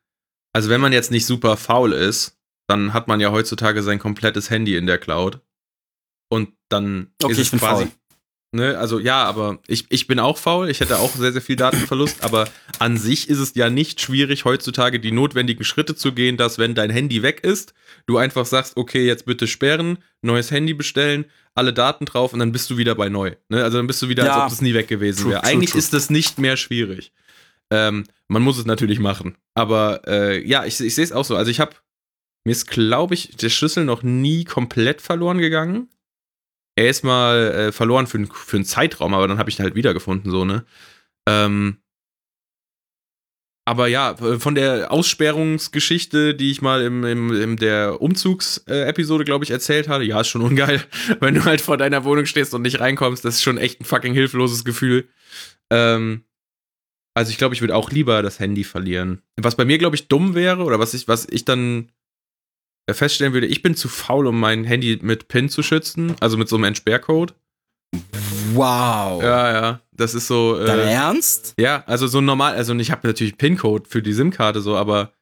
also wenn man jetzt nicht super faul ist, dann hat man ja heutzutage sein komplettes Handy in der Cloud. Und dann okay, ist es ich bin quasi. Faul. Ne, also ja, aber ich, ich bin auch faul, ich hätte auch sehr, sehr viel Datenverlust, aber an sich ist es ja nicht schwierig, heutzutage die notwendigen Schritte zu gehen, dass wenn dein Handy weg ist, du einfach sagst, okay, jetzt bitte sperren, neues Handy bestellen, alle Daten drauf und dann bist du wieder bei neu. Ne? Also dann bist du wieder, ja. als ob das nie weg gewesen wäre. Eigentlich true. ist das nicht mehr schwierig. Ähm, man muss es natürlich machen. Aber äh, ja, ich, ich sehe es auch so. Also ich habe, mir ist, glaube ich, der Schlüssel noch nie komplett verloren gegangen. Er ist mal äh, verloren für, für einen Zeitraum, aber dann habe ich ihn halt wiedergefunden, so, ne? Ähm, aber ja, von der Aussperrungsgeschichte, die ich mal im, im, in der Umzugsepisode, glaube ich, erzählt hatte, ja, ist schon ungeil, wenn du halt vor deiner Wohnung stehst und nicht reinkommst. Das ist schon echt ein fucking hilfloses Gefühl. Ähm, also ich glaube, ich würde auch lieber das Handy verlieren. Was bei mir, glaube ich, dumm wäre oder was ich, was ich dann äh, feststellen würde, ich bin zu faul, um mein Handy mit PIN zu schützen, also mit so einem Entsperrcode. Wow. Ja, ja. Das ist so. Äh, Dein Ernst? Ja, also so normal. Also ich habe natürlich PIN-Code für die SIM-Karte so, aber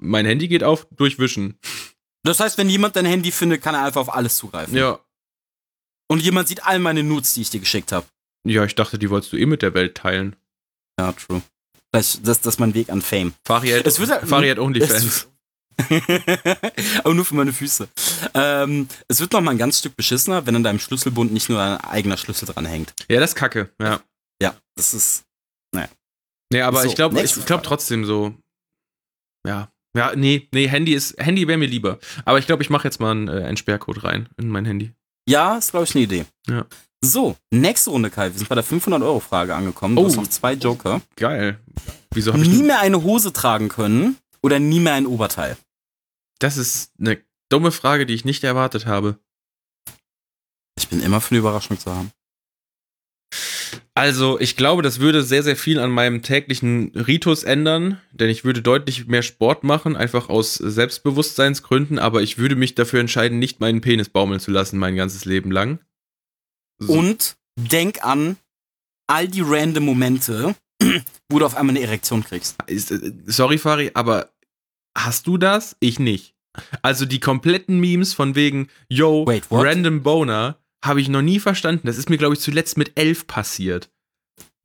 mein Handy geht auf durchwischen. Das heißt, wenn jemand dein Handy findet, kann er einfach auf alles zugreifen. Ja. Und jemand sieht all meine Nudes, die ich dir geschickt habe. Ja, ich dachte, die wolltest du eh mit der Welt teilen. Ja, true. Das, das, das ist mein Weg an Fame. Es wird halt, Fahrrad OnlyFans. Aber nur für meine Füße. Ähm, es wird noch mal ein ganz Stück beschissener, wenn an deinem Schlüsselbund nicht nur dein eigener Schlüssel dran hängt. Ja, das ist kacke, ja. Ja, das ist. Naja. Nee, aber so, ich glaube ich glaub trotzdem so. Ja. Ja, nee, nee, Handy ist. Handy wäre mir lieber. Aber ich glaube, ich mache jetzt mal einen äh, Entsperrcode rein in mein Handy. Ja, ist, glaube ich, eine Idee. Ja. So, nächste Runde, Kai. Wir sind bei der 500-Euro-Frage angekommen. Du oh, hast noch zwei Joker. Geil. Wieso habe ich nie mehr eine Hose tragen können oder nie mehr ein Oberteil? Das ist eine dumme Frage, die ich nicht erwartet habe. Ich bin immer für eine Überraschung zu haben. Also, ich glaube, das würde sehr, sehr viel an meinem täglichen Ritus ändern, denn ich würde deutlich mehr Sport machen, einfach aus Selbstbewusstseinsgründen, aber ich würde mich dafür entscheiden, nicht meinen Penis baumeln zu lassen, mein ganzes Leben lang. So. Und denk an all die random Momente, wo du auf einmal eine Erektion kriegst. Äh, sorry, Fari, aber hast du das? Ich nicht. Also die kompletten Memes von wegen, yo, Wait, random Boner, habe ich noch nie verstanden. Das ist mir, glaube ich, zuletzt mit elf passiert.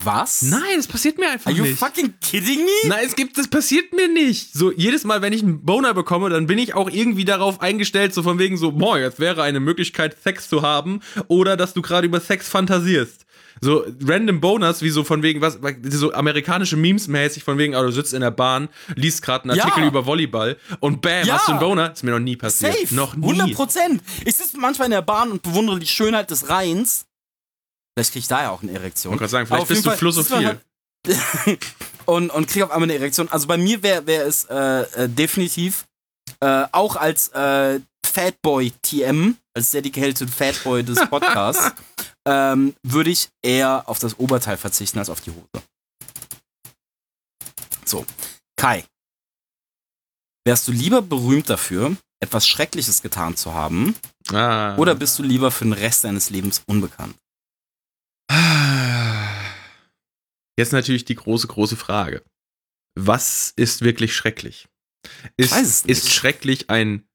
Was? Nein, das passiert mir einfach Are nicht. Are you fucking kidding me? Nein, es gibt, das passiert mir nicht. So, jedes Mal, wenn ich einen Boner bekomme, dann bin ich auch irgendwie darauf eingestellt, so von wegen so, boah, jetzt wäre eine Möglichkeit, Sex zu haben oder dass du gerade über Sex fantasierst. So random Boners, wie so von wegen, was, so amerikanische Memes mäßig, von wegen, oh, du sitzt in der Bahn, liest gerade einen Artikel ja. über Volleyball und bam, ja. hast du einen Boner. Ist mir noch nie passiert. Safe. Noch nie. 100 Prozent. Ich sitze manchmal in der Bahn und bewundere die Schönheit des Rheins. Vielleicht kriege ich da ja auch eine Erektion. Ich kann sagen, vielleicht bist du Philosophie. Halt und, und kriege auf einmal eine Erektion. Also bei mir wäre wär es äh, äh, definitiv äh, auch als äh, Fatboy TM, als dedicated Fatboy des Podcasts, ähm, würde ich eher auf das Oberteil verzichten als auf die Hose. So, Kai. Wärst du lieber berühmt dafür, etwas Schreckliches getan zu haben? Ah. Oder bist du lieber für den Rest deines Lebens unbekannt? Jetzt natürlich die große, große Frage. Was ist wirklich schrecklich? Ist, ist schrecklich ein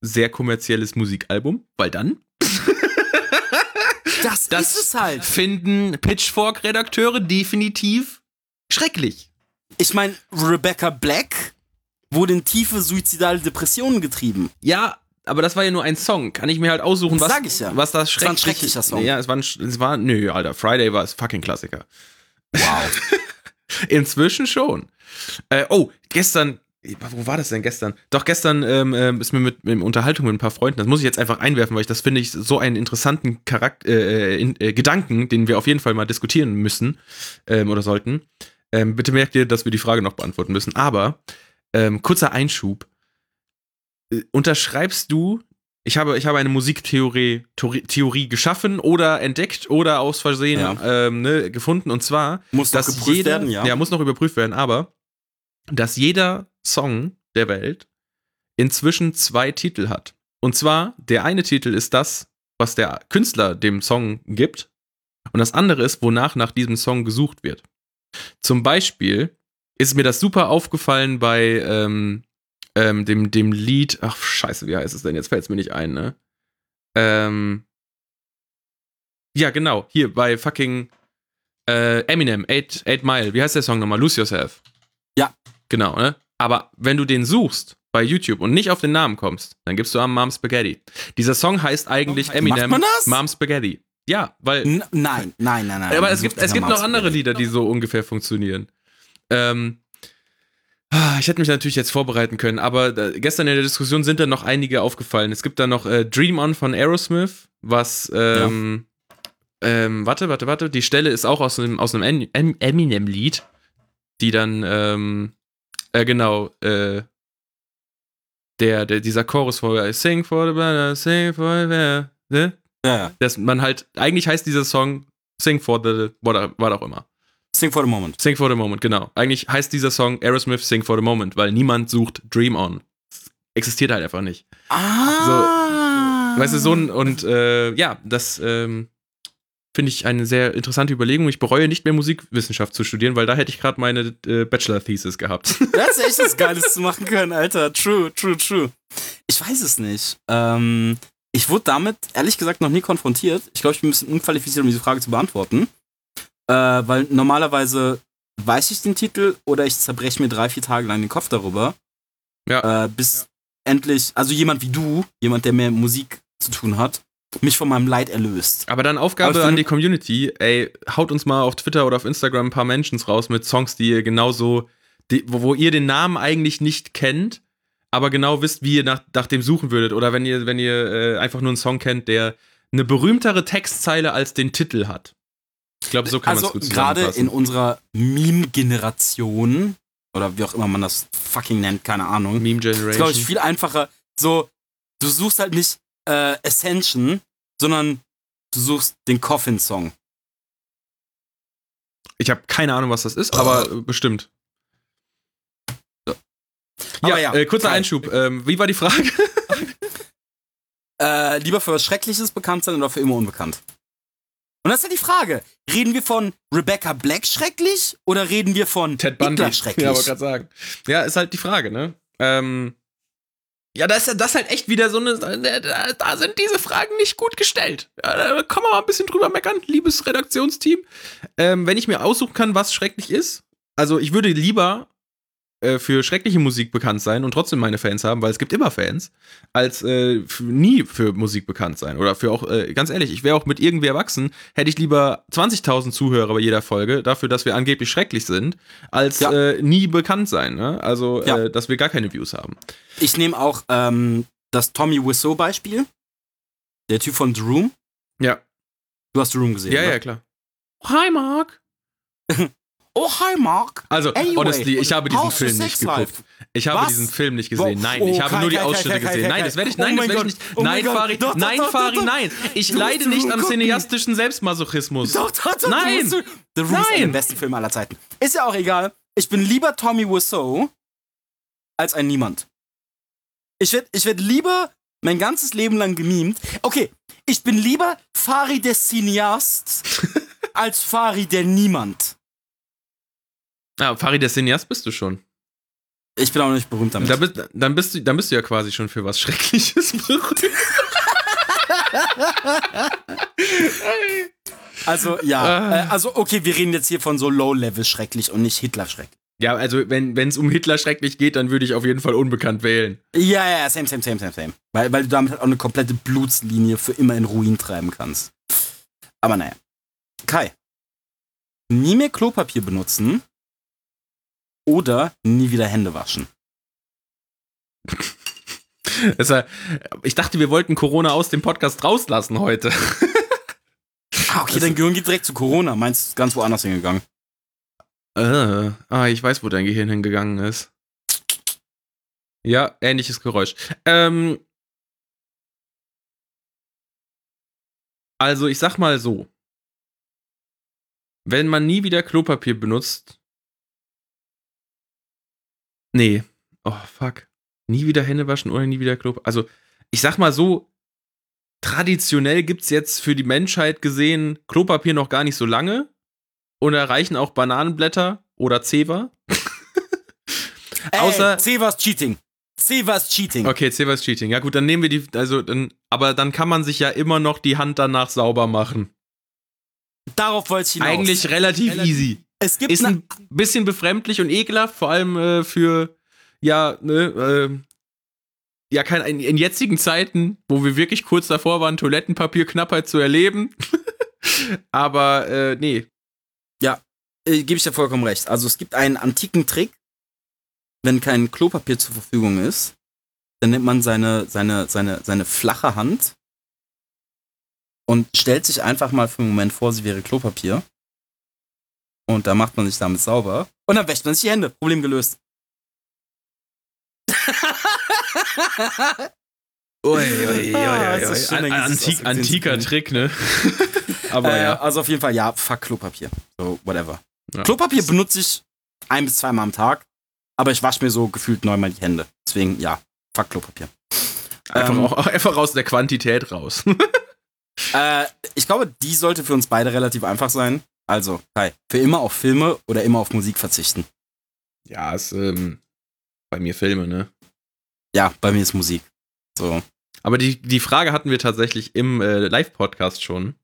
sehr kommerzielles Musikalbum? Weil dann. das, das ist es halt. Finden Pitchfork-Redakteure definitiv schrecklich. Ich meine, Rebecca Black wurde in tiefe suizidale Depressionen getrieben. Ja, aber das war ja nur ein Song. Kann ich mir halt aussuchen, was, Sag ich ja. was das schrecklich, Es war ein schrecklicher Song. Ja, es war, ein, es war, nö, Alter, Friday war es fucking Klassiker. Wow. Inzwischen schon. Äh, oh, gestern, wo war das denn gestern? Doch, gestern ähm, ähm, ist mir mit, mit Unterhaltung mit ein paar Freunden, das muss ich jetzt einfach einwerfen, weil ich das finde ich so einen interessanten Charakter, äh, in, äh, Gedanken, den wir auf jeden Fall mal diskutieren müssen ähm, oder sollten. Ähm, bitte merkt ihr, dass wir die Frage noch beantworten müssen. Aber, ähm, kurzer Einschub. Äh, unterschreibst du ich habe, ich habe eine Musiktheorie Theorie geschaffen oder entdeckt oder aus Versehen ja. ähm, ne, gefunden. Und zwar, muss dass geprüft jeder, werden, ja. ja, muss noch überprüft werden, aber dass jeder Song der Welt inzwischen zwei Titel hat. Und zwar, der eine Titel ist das, was der Künstler dem Song gibt. Und das andere ist, wonach nach diesem Song gesucht wird. Zum Beispiel ist mir das super aufgefallen bei ähm, ähm, dem, dem Lied, ach scheiße, wie heißt es denn? Jetzt fällt es mir nicht ein, ne? Ähm, ja, genau, hier bei fucking äh, Eminem, Eight, Eight Mile, wie heißt der Song nochmal? Lose Yourself. Ja. Genau, ne? Aber wenn du den suchst bei YouTube und nicht auf den Namen kommst, dann gibst du am Mom Spaghetti. Dieser Song heißt eigentlich oh, Eminem Mom Spaghetti. Ja, weil. N nein, nein, nein, nein. Aber es gibt, es gibt noch andere Lieder, die so ungefähr funktionieren. Ähm, ich hätte mich natürlich jetzt vorbereiten können, aber da, gestern in der Diskussion sind da noch einige aufgefallen. Es gibt da noch äh, Dream On von Aerosmith, was, ähm, ja. ähm, warte, warte, warte, die Stelle ist auch aus einem, aus einem Eminem-Lied, die dann, ähm, äh, genau, äh, der, der, dieser Chorus vor I Sing for the better, sing for the better, ne? Ja. Dass man halt, eigentlich heißt dieser Song Sing for the, was auch immer. Sing for the Moment. Sing for the Moment, genau. Eigentlich heißt dieser Song Aerosmith Sing for the Moment, weil niemand sucht Dream On. Existiert halt einfach nicht. Ah. So, weißt du, so ein, und äh, ja, das ähm, finde ich eine sehr interessante Überlegung. Ich bereue nicht mehr Musikwissenschaft zu studieren, weil da hätte ich gerade meine äh, Bachelor-Thesis gehabt. Das ist echt was Geiles zu machen können, Alter. True, true, true. Ich weiß es nicht. Ähm, ich wurde damit, ehrlich gesagt, noch nie konfrontiert. Ich glaube, ich bin ein bisschen unqualifiziert, um diese Frage zu beantworten. Äh, weil normalerweise weiß ich den Titel oder ich zerbreche mir drei, vier Tage lang den Kopf darüber. Ja. Äh, bis ja. endlich, also jemand wie du, jemand, der mehr Musik zu tun hat, mich von meinem Leid erlöst. Aber dann Aufgabe an die Community, ey, haut uns mal auf Twitter oder auf Instagram ein paar Menschen raus mit Songs, die ihr genauso, die, wo, wo, ihr den Namen eigentlich nicht kennt, aber genau wisst, wie ihr nach, nach dem suchen würdet. Oder wenn ihr, wenn ihr äh, einfach nur einen Song kennt, der eine berühmtere Textzeile als den Titel hat. Ich glaube, so kann also, man es gut Gerade in unserer Meme-Generation, oder wie auch immer man das fucking nennt, keine Ahnung. Meme-Generation. Ist, glaube ich, viel einfacher. So, du suchst halt nicht äh, Ascension, sondern du suchst den Coffin-Song. Ich habe keine Ahnung, was das ist, aber äh, bestimmt. Ja, ja, äh, kurzer. Einschub. Ähm, wie war die Frage? Äh, lieber für was Schreckliches bekannt sein oder für immer unbekannt? Und das ist ja die Frage. Reden wir von Rebecca Black schrecklich oder reden wir von Ted Bundy. Hitler schrecklich? Ja, wollte gerade sagen. Ja, ist halt die Frage, ne? Ähm, ja, da ist ja das halt echt wieder so eine. Da, da sind diese Fragen nicht gut gestellt. Ja, da kann man mal ein bisschen drüber meckern, liebes Redaktionsteam. Ähm, wenn ich mir aussuchen kann, was schrecklich ist, also ich würde lieber äh, für schreckliche Musik bekannt sein und trotzdem meine Fans haben, weil es gibt immer Fans, als äh, für, nie für Musik bekannt sein. Oder für auch, äh, ganz ehrlich, ich wäre auch mit irgendwie erwachsen, hätte ich lieber 20.000 Zuhörer bei jeder Folge, dafür, dass wir angeblich schrecklich sind, als Ja. äh, nie bekannt sein. Ne? Also, Ja. äh, dass wir gar keine Views haben. Ich nehme auch ähm, das Tommy Wiseau Beispiel. Der Typ von The Room. Ja. Du hast The Room gesehen. Ja, ne? ja, klar. Hi, Mark. Oh, hi, Mark. Also, Anyway, honestly, ich habe diesen Film nicht sex life? geguckt. Ich habe Was? diesen Film nicht gesehen. Nein, Oh, ich habe Kai, nur die Kai, Ausschnitte Kai, gesehen. Nein, das werde ich, Oh nein, das mein werde ich nicht. Oh Nein. Fari, Doch, nein, doch, Fari, doch, nein. Ich leide nicht am gucken. cineastischen Selbstmasochismus. Doch, doch, doch, Nein. du The Room ist einer der Nein. besten Filme aller Zeiten. Ist ja auch egal. Ich bin lieber Tommy Wiseau als ein Niemand. Ich werde ich werd lieber mein ganzes Leben lang gemimt. Okay, ich bin lieber Fari der Cineast als Fari der Niemand. Ja, Fari, der Cineast bist du schon. Ich bin auch nicht berühmt damit. Da bist, dann, bist du, dann bist du ja quasi schon für was Schreckliches berühmt. Also, ja. Ah. Äh, also, okay, wir reden jetzt hier von so Low-Level schrecklich und nicht Hitler schrecklich. Ja, also wenn es um Hitler schrecklich geht, dann würde ich auf jeden Fall unbekannt wählen. Ja, ja, same, same, same, same, same. Weil, weil du damit halt auch eine komplette Blutslinie für immer in Ruin treiben kannst. Aber naja. Kai. Nie mehr Klopapier benutzen oder nie wieder Hände waschen. Deshalb, ich dachte, wir wollten Corona aus dem Podcast rauslassen heute. Ah, okay, dein Gehirn geht direkt zu Corona. Meinst ist ganz woanders hingegangen. Äh, ah, ich weiß, wo dein Gehirn hingegangen ist. Ja, ähnliches Geräusch. Ähm, also, ich sag mal so. Wenn man nie wieder Klopapier benutzt. Nee. Oh, fuck. Nie wieder Hände waschen oder nie wieder Klopapier. Also, ich sag mal so. Traditionell gibt's jetzt für die Menschheit gesehen Klopapier noch gar nicht so lange. Und da reichen auch Bananenblätter oder Zewa. Außer- war's Cheating. War's Cheating. Okay, Zewa ist Cheating. Ja gut, dann nehmen wir die, also dann, aber dann kann man sich ja immer noch die Hand danach sauber machen. Darauf wollte ich hinaus. Eigentlich relativ, easy. Es gibt Ist ein bisschen befremdlich und ekelhaft, vor allem äh, für, ja, ne, äh, ja, kein, in, in jetzigen Zeiten, wo wir wirklich kurz davor waren, Toilettenpapierknappheit zu erleben. aber, äh, nee. äh, gebe ich dir vollkommen recht. Also es gibt einen antiken Trick, wenn kein Klopapier zur Verfügung ist, dann nimmt man seine, seine, seine, seine flache Hand und stellt sich einfach mal für einen Moment vor, sie wäre Klopapier. Und da macht man sich damit sauber. Und dann wäscht man sich die Hände. Problem gelöst. Ui, ui, Ah, Antik, aus den antiker. Trick, ne? aber äh, ja. Also auf jeden Fall, ja, fuck Klopapier. So, whatever. Ja. Klopapier benutze ich ein bis zweimal am Tag, aber ich wasche mir so gefühlt neunmal die Hände. Deswegen, ja, fuck Klopapier. Einfach, ähm, auch, einfach aus der Quantität raus. Äh, ich glaube, die sollte für uns beide relativ einfach sein. Also, Kai, für immer auf Filme oder immer auf Musik verzichten. ja, ist ähm, bei mir Filme, ne? Ja, bei mir ist Musik. So. Aber die, die Frage hatten wir tatsächlich im äh, Live-Podcast schon.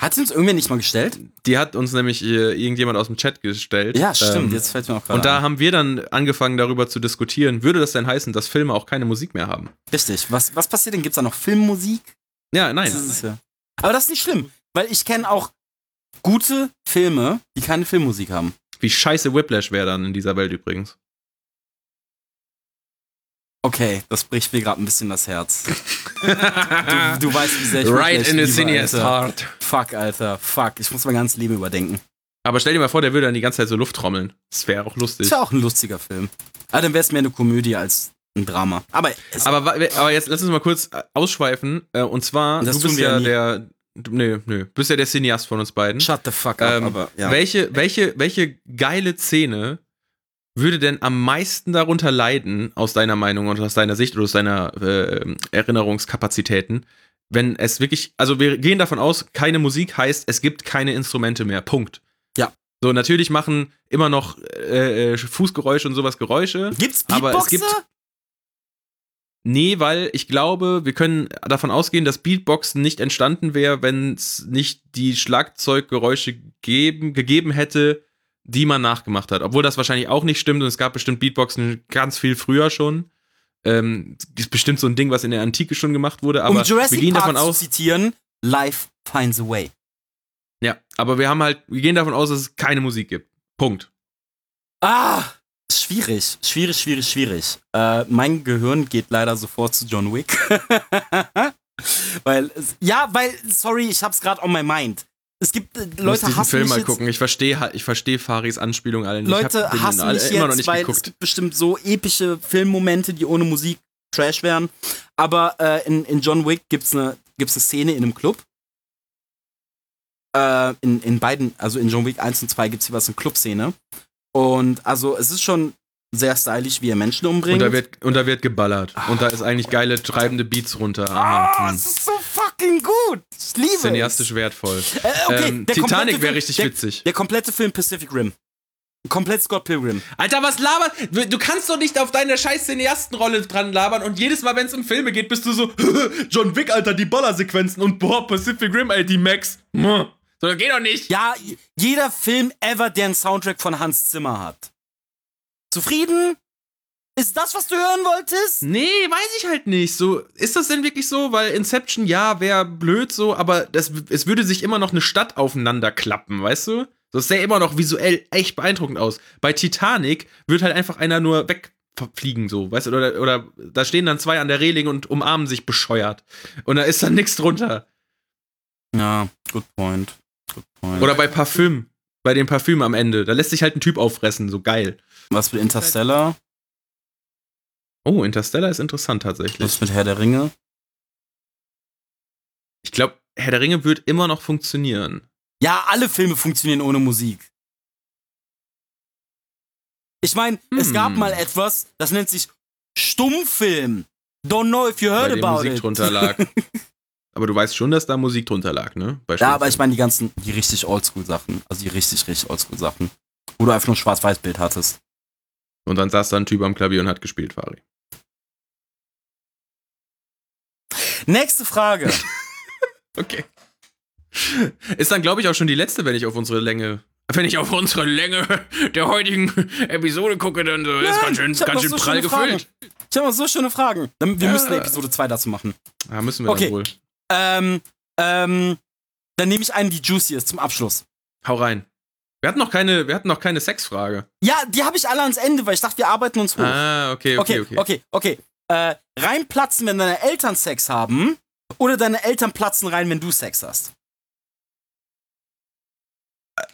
Hat sie uns irgendwer nicht mal gestellt? Die hat uns nämlich äh, irgendjemand aus dem Chat gestellt. Ja, stimmt. Ähm, Jetzt fällt mir auch gerade und da an. haben wir dann angefangen darüber zu diskutieren, würde das denn heißen, dass Filme auch keine Musik mehr haben? Richtig. Was, was passiert denn? Gibt's da noch Filmmusik? Ja, nein. Das ist es ja. Aber das ist nicht schlimm, weil ich kenne auch gute Filme, die keine Filmmusik haben. Wie scheiße Whiplash wäre dann in dieser Welt übrigens. Okay, das bricht mir gerade ein bisschen das Herz. Du, du weißt, wie sehr ich right in the cineast heart. Fuck, Alter. Fuck. Ich muss mein ganzes Leben überdenken. Aber stell dir mal vor, der würde dann die ganze Zeit so Luft trommeln. Das wäre auch lustig. Ist ja auch ein lustiger Film. Aber dann wäre es mehr eine Komödie als ein Drama. Aber, Aber, aber jetzt lass uns mal kurz äh, ausschweifen. Äh, Und zwar, Das du bist ja ja der. Nö, nö. Du bist ja der Cineast von uns beiden. Shut the fuck up, Ähm, aber ja. welche, welche, welche geile Szene würde denn am meisten darunter leiden, aus deiner Meinung und aus deiner Sicht oder aus deiner äh, Erinnerungskapazitäten, wenn es wirklich, also wir gehen davon aus, keine Musik heißt, es gibt keine Instrumente mehr. Punkt. Ja. So, natürlich machen immer noch äh, äh, Fußgeräusche und sowas Geräusche. Gibt's aber es Beatboxer? gibt- Nee, weil ich glaube, wir können davon ausgehen, dass Beatboxen nicht entstanden wäre, wenn es nicht die Schlagzeuggeräusche geben, gegeben hätte, die man nachgemacht hat. Obwohl das wahrscheinlich auch nicht stimmt und es gab bestimmt Beatboxen ganz viel früher schon. Ähm, ist bestimmt so ein Ding, was in der Antike schon gemacht wurde, aber um Jurassic wir gehen Park davon aus. zu zitieren, Life finds a way. Ja, aber wir haben halt, wir gehen davon aus, dass es keine Musik gibt. Punkt. Ah, schwierig, schwierig, schwierig, schwierig. Äh, mein Gehirn geht leider sofort zu John Wick. weil, es, ja, weil, sorry, ich hab's gerade on my mind. Es gibt äh, Ich muss Leute diesen hassen Film mich mal jetzt, gucken. Ich verstehe ich verstehe Faris Anspielung alle nicht. Ich Leute hab hassen mich immer noch jetzt, nicht weil es geguckt. gibt bestimmt so epische Filmmomente, die ohne Musik Trash wären. Aber äh, in, in John Wick gibt's eine gibt's eine Szene in einem Club. Äh, in, in beiden, also in John Wick 1 und 2 gibt's hier was eine Clubszene. Und also es ist schon sehr stylisch, wie er Menschen umbringt. Und da wird, und da wird geballert. Und da ist eigentlich geile, treibende Beats runter. Ah, Aha. es ist so fucking gut. Ich liebe Cineastisch wertvoll. es. Äh, okay, ähm, Titanic wäre richtig der, witzig. Der komplette Film Pacific Rim. Komplett Scott Pilgrim. Alter, was labert? Du kannst doch nicht auf deine scheiß Cineastenrolle dran labern und jedes Mal, wenn es um Filme geht, bist du so, John Wick, Alter, die Ballersequenzen und boah, Pacific Rim, ey, die Max. So, das geht doch nicht. Ja, jeder Film ever, der einen Soundtrack von Hans Zimmer hat. Zufrieden? Ist das, was du hören wolltest? Nee, weiß ich halt nicht. So, ist das denn wirklich so? Weil Inception, ja, wäre blöd so, aber das, es würde sich immer noch eine Stadt aufeinander klappen, weißt du? Das sähe immer noch visuell echt beeindruckend aus. Bei Titanic wird halt einfach einer nur wegfliegen, so, weißt du? Oder, oder da stehen dann zwei an der Reling und umarmen sich bescheuert. Und da ist dann nichts drunter. Ja, good point. Oder bei Parfüm. Bei dem Parfüm am Ende. Da lässt sich halt ein Typ auffressen, so geil. was mit Interstellar? Oh, Interstellar ist interessant tatsächlich. Was mit Herr der Ringe? Ich glaube, Herr der Ringe wird immer noch funktionieren. Ja, alle Filme funktionieren ohne Musik. Ich meine, es Hm. gab mal etwas, das nennt sich Stummfilm. Don't know if you heard bei dem about Musik it. drunter lag. aber du weißt schon, dass da Musik drunter lag, ne? Bei Ja, aber ich meine die ganzen, die richtig Oldschool-Sachen. Also die richtig, richtig Oldschool-Sachen. Wo du einfach nur ein Schwarz-Weiß-Bild hattest. Und dann saß da ein Typ am Klavier und hat gespielt, Fari. Nächste Frage. Okay. Ist dann, glaube ich, auch schon die letzte, wenn ich auf unsere Länge. Wenn ich auf unsere Länge der heutigen Episode gucke, dann so, ist ganz schön, ganz schön so prall gefüllt. Ich habe noch so schöne Fragen. Wir Ja. müssen eine Episode 2 dazu machen. Ja, müssen wir Okay. dann wohl. Ähm, ähm, dann nehme ich einen, die juicy ist zum Abschluss. Hau rein. Wir hatten noch keine, wir hatten noch keine Sexfrage. Ja, die habe ich alle ans Ende, weil ich dachte, wir arbeiten uns hoch. Ah, okay, okay, okay, okay. okay, okay. Äh, reinplatzen, wenn deine Eltern Sex haben, oder deine Eltern platzen rein, wenn du Sex hast.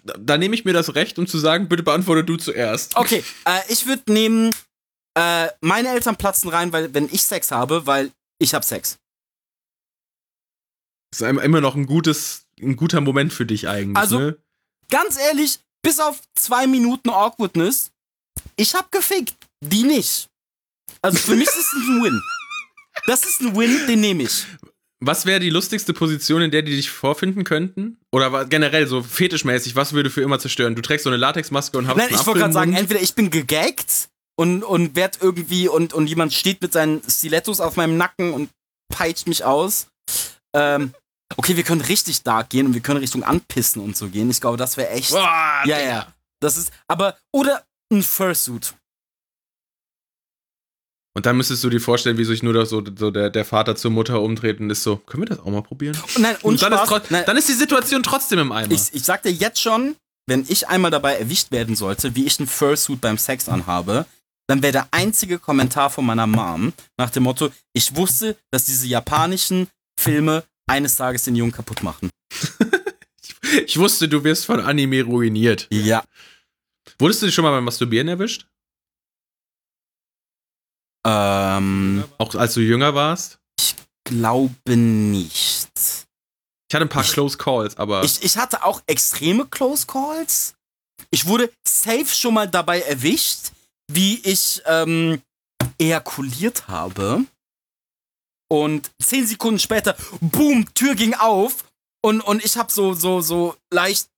Da, da nehme ich mir das Recht, um zu sagen, bitte beantworte du zuerst. Okay, äh, ich würde nehmen, äh, meine Eltern platzen rein, weil wenn ich Sex habe, weil ich habe Sex. Das ist immer noch ein gutes, ein guter Moment für dich eigentlich, Also- ne? Ganz ehrlich, bis auf zwei Minuten Awkwardness, ich hab gefickt, die nicht. Also für mich ist es ein Win. Das ist ein Win, den nehme ich. Was wäre die lustigste Position, in der die dich vorfinden könnten? Oder generell so fetischmäßig, was würde für immer zerstören? Du trägst so eine Latexmaske und hast Nein, ich wollte gerade sagen, entweder ich bin gegaggt und, und werd irgendwie und, und jemand steht mit seinen Stilettos auf meinem Nacken und peitscht mich aus. Ähm, okay, wir können richtig dark gehen und wir können Richtung Anpissen und so gehen. Ich glaube, das wäre echt. Boah, ja, ja. Das ist. Aber. Oder ein Fursuit. Und dann müsstest du dir vorstellen, wie sich nur so, so der, der Vater zur Mutter umdreht und ist so, können wir das auch mal probieren? Und nein, und, Und dann, ist Spaß, nein, dann ist die Situation trotzdem im Eimer. ich, ich sag dir jetzt schon, wenn ich einmal dabei erwischt werden sollte, wie ich einen Fursuit beim Sex anhabe, dann wäre der einzige Kommentar von meiner Mom nach dem Motto, ich wusste, dass diese japanischen Filme eines Tages den Jungen kaputt machen. ich wusste, du wirst von Anime ruiniert. Ja. Wurdest du dich schon mal beim Masturbieren erwischt? Ähm, Auch als du jünger warst? glaube nicht. Ich Ich hatte ein paar ich, Close Calls, aber. Ich, ich hatte auch extreme Close Calls. Ich wurde safe schon mal dabei erwischt, wie ich ähm, ejakuliert habe. Und zehn Sekunden später, boom, Tür ging auf und, und ich habe so, so, so leicht,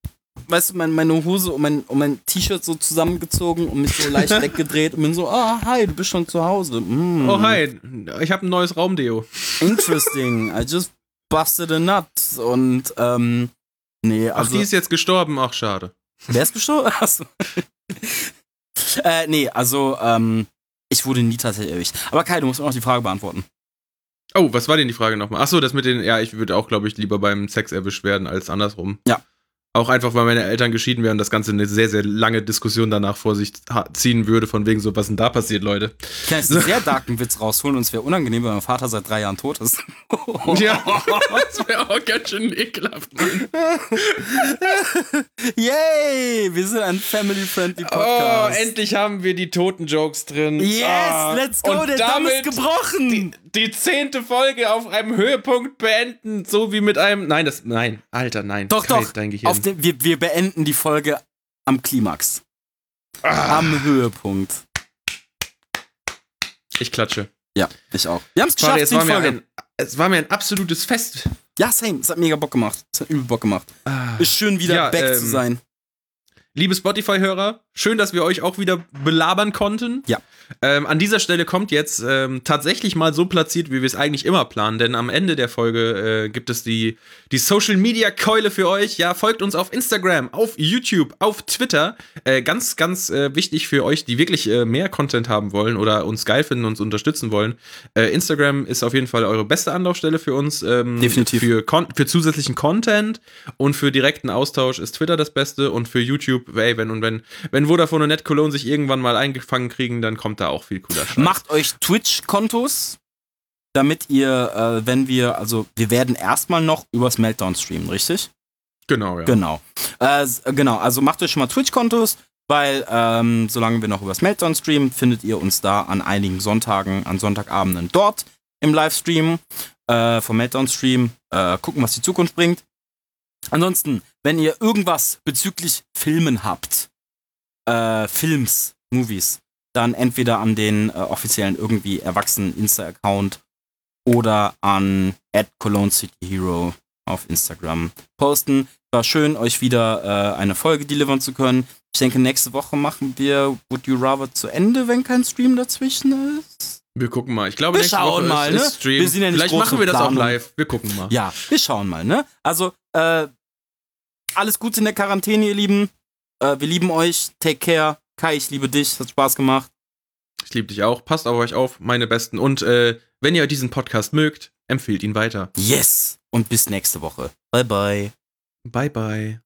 weißt du, mein, meine Hose und mein, und mein T-Shirt so zusammengezogen und mich so leicht weggedreht und bin so, ah, hi, du bist schon zu Hause. Mm. Oh, hi, ich habe ein neues Raumdeo. Interesting, I just busted a nut und, ähm, nee, also. Ach, die ist jetzt gestorben, ach, schade. Wer ist gestorben? Achso. äh, nee, also, ähm, ich wurde nie tatsächlich erwischt. Aber Kai, du musst mir noch die Frage beantworten. Oh, was war denn die Frage nochmal? Achso, das mit den, ja, ich würde auch, glaube ich, lieber beim Sex erwischt werden als andersrum. Ja. Auch einfach, weil meine Eltern geschieden wären und das Ganze eine sehr, sehr lange Diskussion danach vor sich ziehen würde, von wegen so, was denn da passiert, Leute. Ich kann jetzt einen sehr darken Witz rausholen und es wäre unangenehm, wenn mein Vater seit drei Jahren tot ist. ja, das wäre auch ganz schön ekelhaft. Yay! Wir sind ein family-friendly Podcast. Oh, endlich haben wir die toten Jokes drin. Yes, ah, let's go, der Damm ist gebrochen. Die, die zehnte Folge auf einem Höhepunkt beenden, so wie mit einem. Nein, das. Nein, Alter, nein. Doch, Kai, doch. Dein Gehirn. Auf wir, wir beenden die Folge am Klimax. Ah. Am Höhepunkt. Ich klatsche. Ja, ich auch. Wir haben es geschafft, es war, mir ein, es war mir ein absolutes Fest. Ja, same. Es hat mega Bock gemacht. Es hat übel Bock gemacht. Ah. Ist schön, wieder ja, back ähm, zu sein. Liebe Spotify-Hörer, schön, dass wir euch auch wieder belabern konnten. Ja. Ähm, an dieser Stelle kommt jetzt ähm, tatsächlich mal so platziert, wie wir es eigentlich immer planen, denn am Ende der Folge äh, gibt es die, die Social Media Keule für euch. Ja, folgt uns auf Instagram, auf YouTube, auf Twitter. Äh, ganz, ganz äh, wichtig für euch, die wirklich äh, mehr Content haben wollen oder uns geil finden, uns unterstützen wollen. Äh, Instagram ist auf jeden Fall eure beste Anlaufstelle für uns. Ähm, Definitiv. Für, für zusätzlichen Content und für direkten Austausch ist Twitter das Beste und für YouTube, ey, wenn und wenn, wenn Vodafone und NetCologne sich irgendwann mal eingefangen kriegen, dann kommt da auch viel cooler Scheiß. Macht euch Twitch-Kontos, damit ihr, äh, wenn wir, also wir werden erstmal noch übers Meltdown streamen, richtig? Genau, ja. Genau. Äh, genau, also macht euch schon mal Twitch-Kontos, weil ähm, solange wir noch übers Meltdown streamen, findet ihr uns da an einigen Sonntagen, an Sonntagabenden dort im Livestream äh, vom Meltdown-Stream. Äh, gucken, was die Zukunft bringt. Ansonsten, wenn ihr irgendwas bezüglich Filmen habt, äh, Films, Movies, dann entweder an den äh, offiziellen irgendwie erwachsenen Insta-Account oder an @cologneCityHero auf Instagram posten. War schön, euch wieder äh, eine Folge delivern zu können. Ich denke, nächste Woche machen wir Would You Rather zu Ende, wenn kein Stream dazwischen ist. Wir gucken mal. Ich glaube, wir nächste schauen Woche mal, ist, ne? Stream. Wir sind ja nicht Vielleicht machen wir das Planung. auch live. Wir gucken mal. Ja, wir schauen mal, ne? Also, äh, alles Gute in der Quarantäne, ihr Lieben. Äh, wir lieben euch. Take care. Kai, ich liebe dich. Hat Spaß gemacht. Ich liebe dich auch. Passt auf euch auf, meine Besten. Und äh, wenn ihr diesen Podcast mögt, empfehlt ihn weiter. Yes. Und bis nächste Woche. Bye, bye. Bye, bye.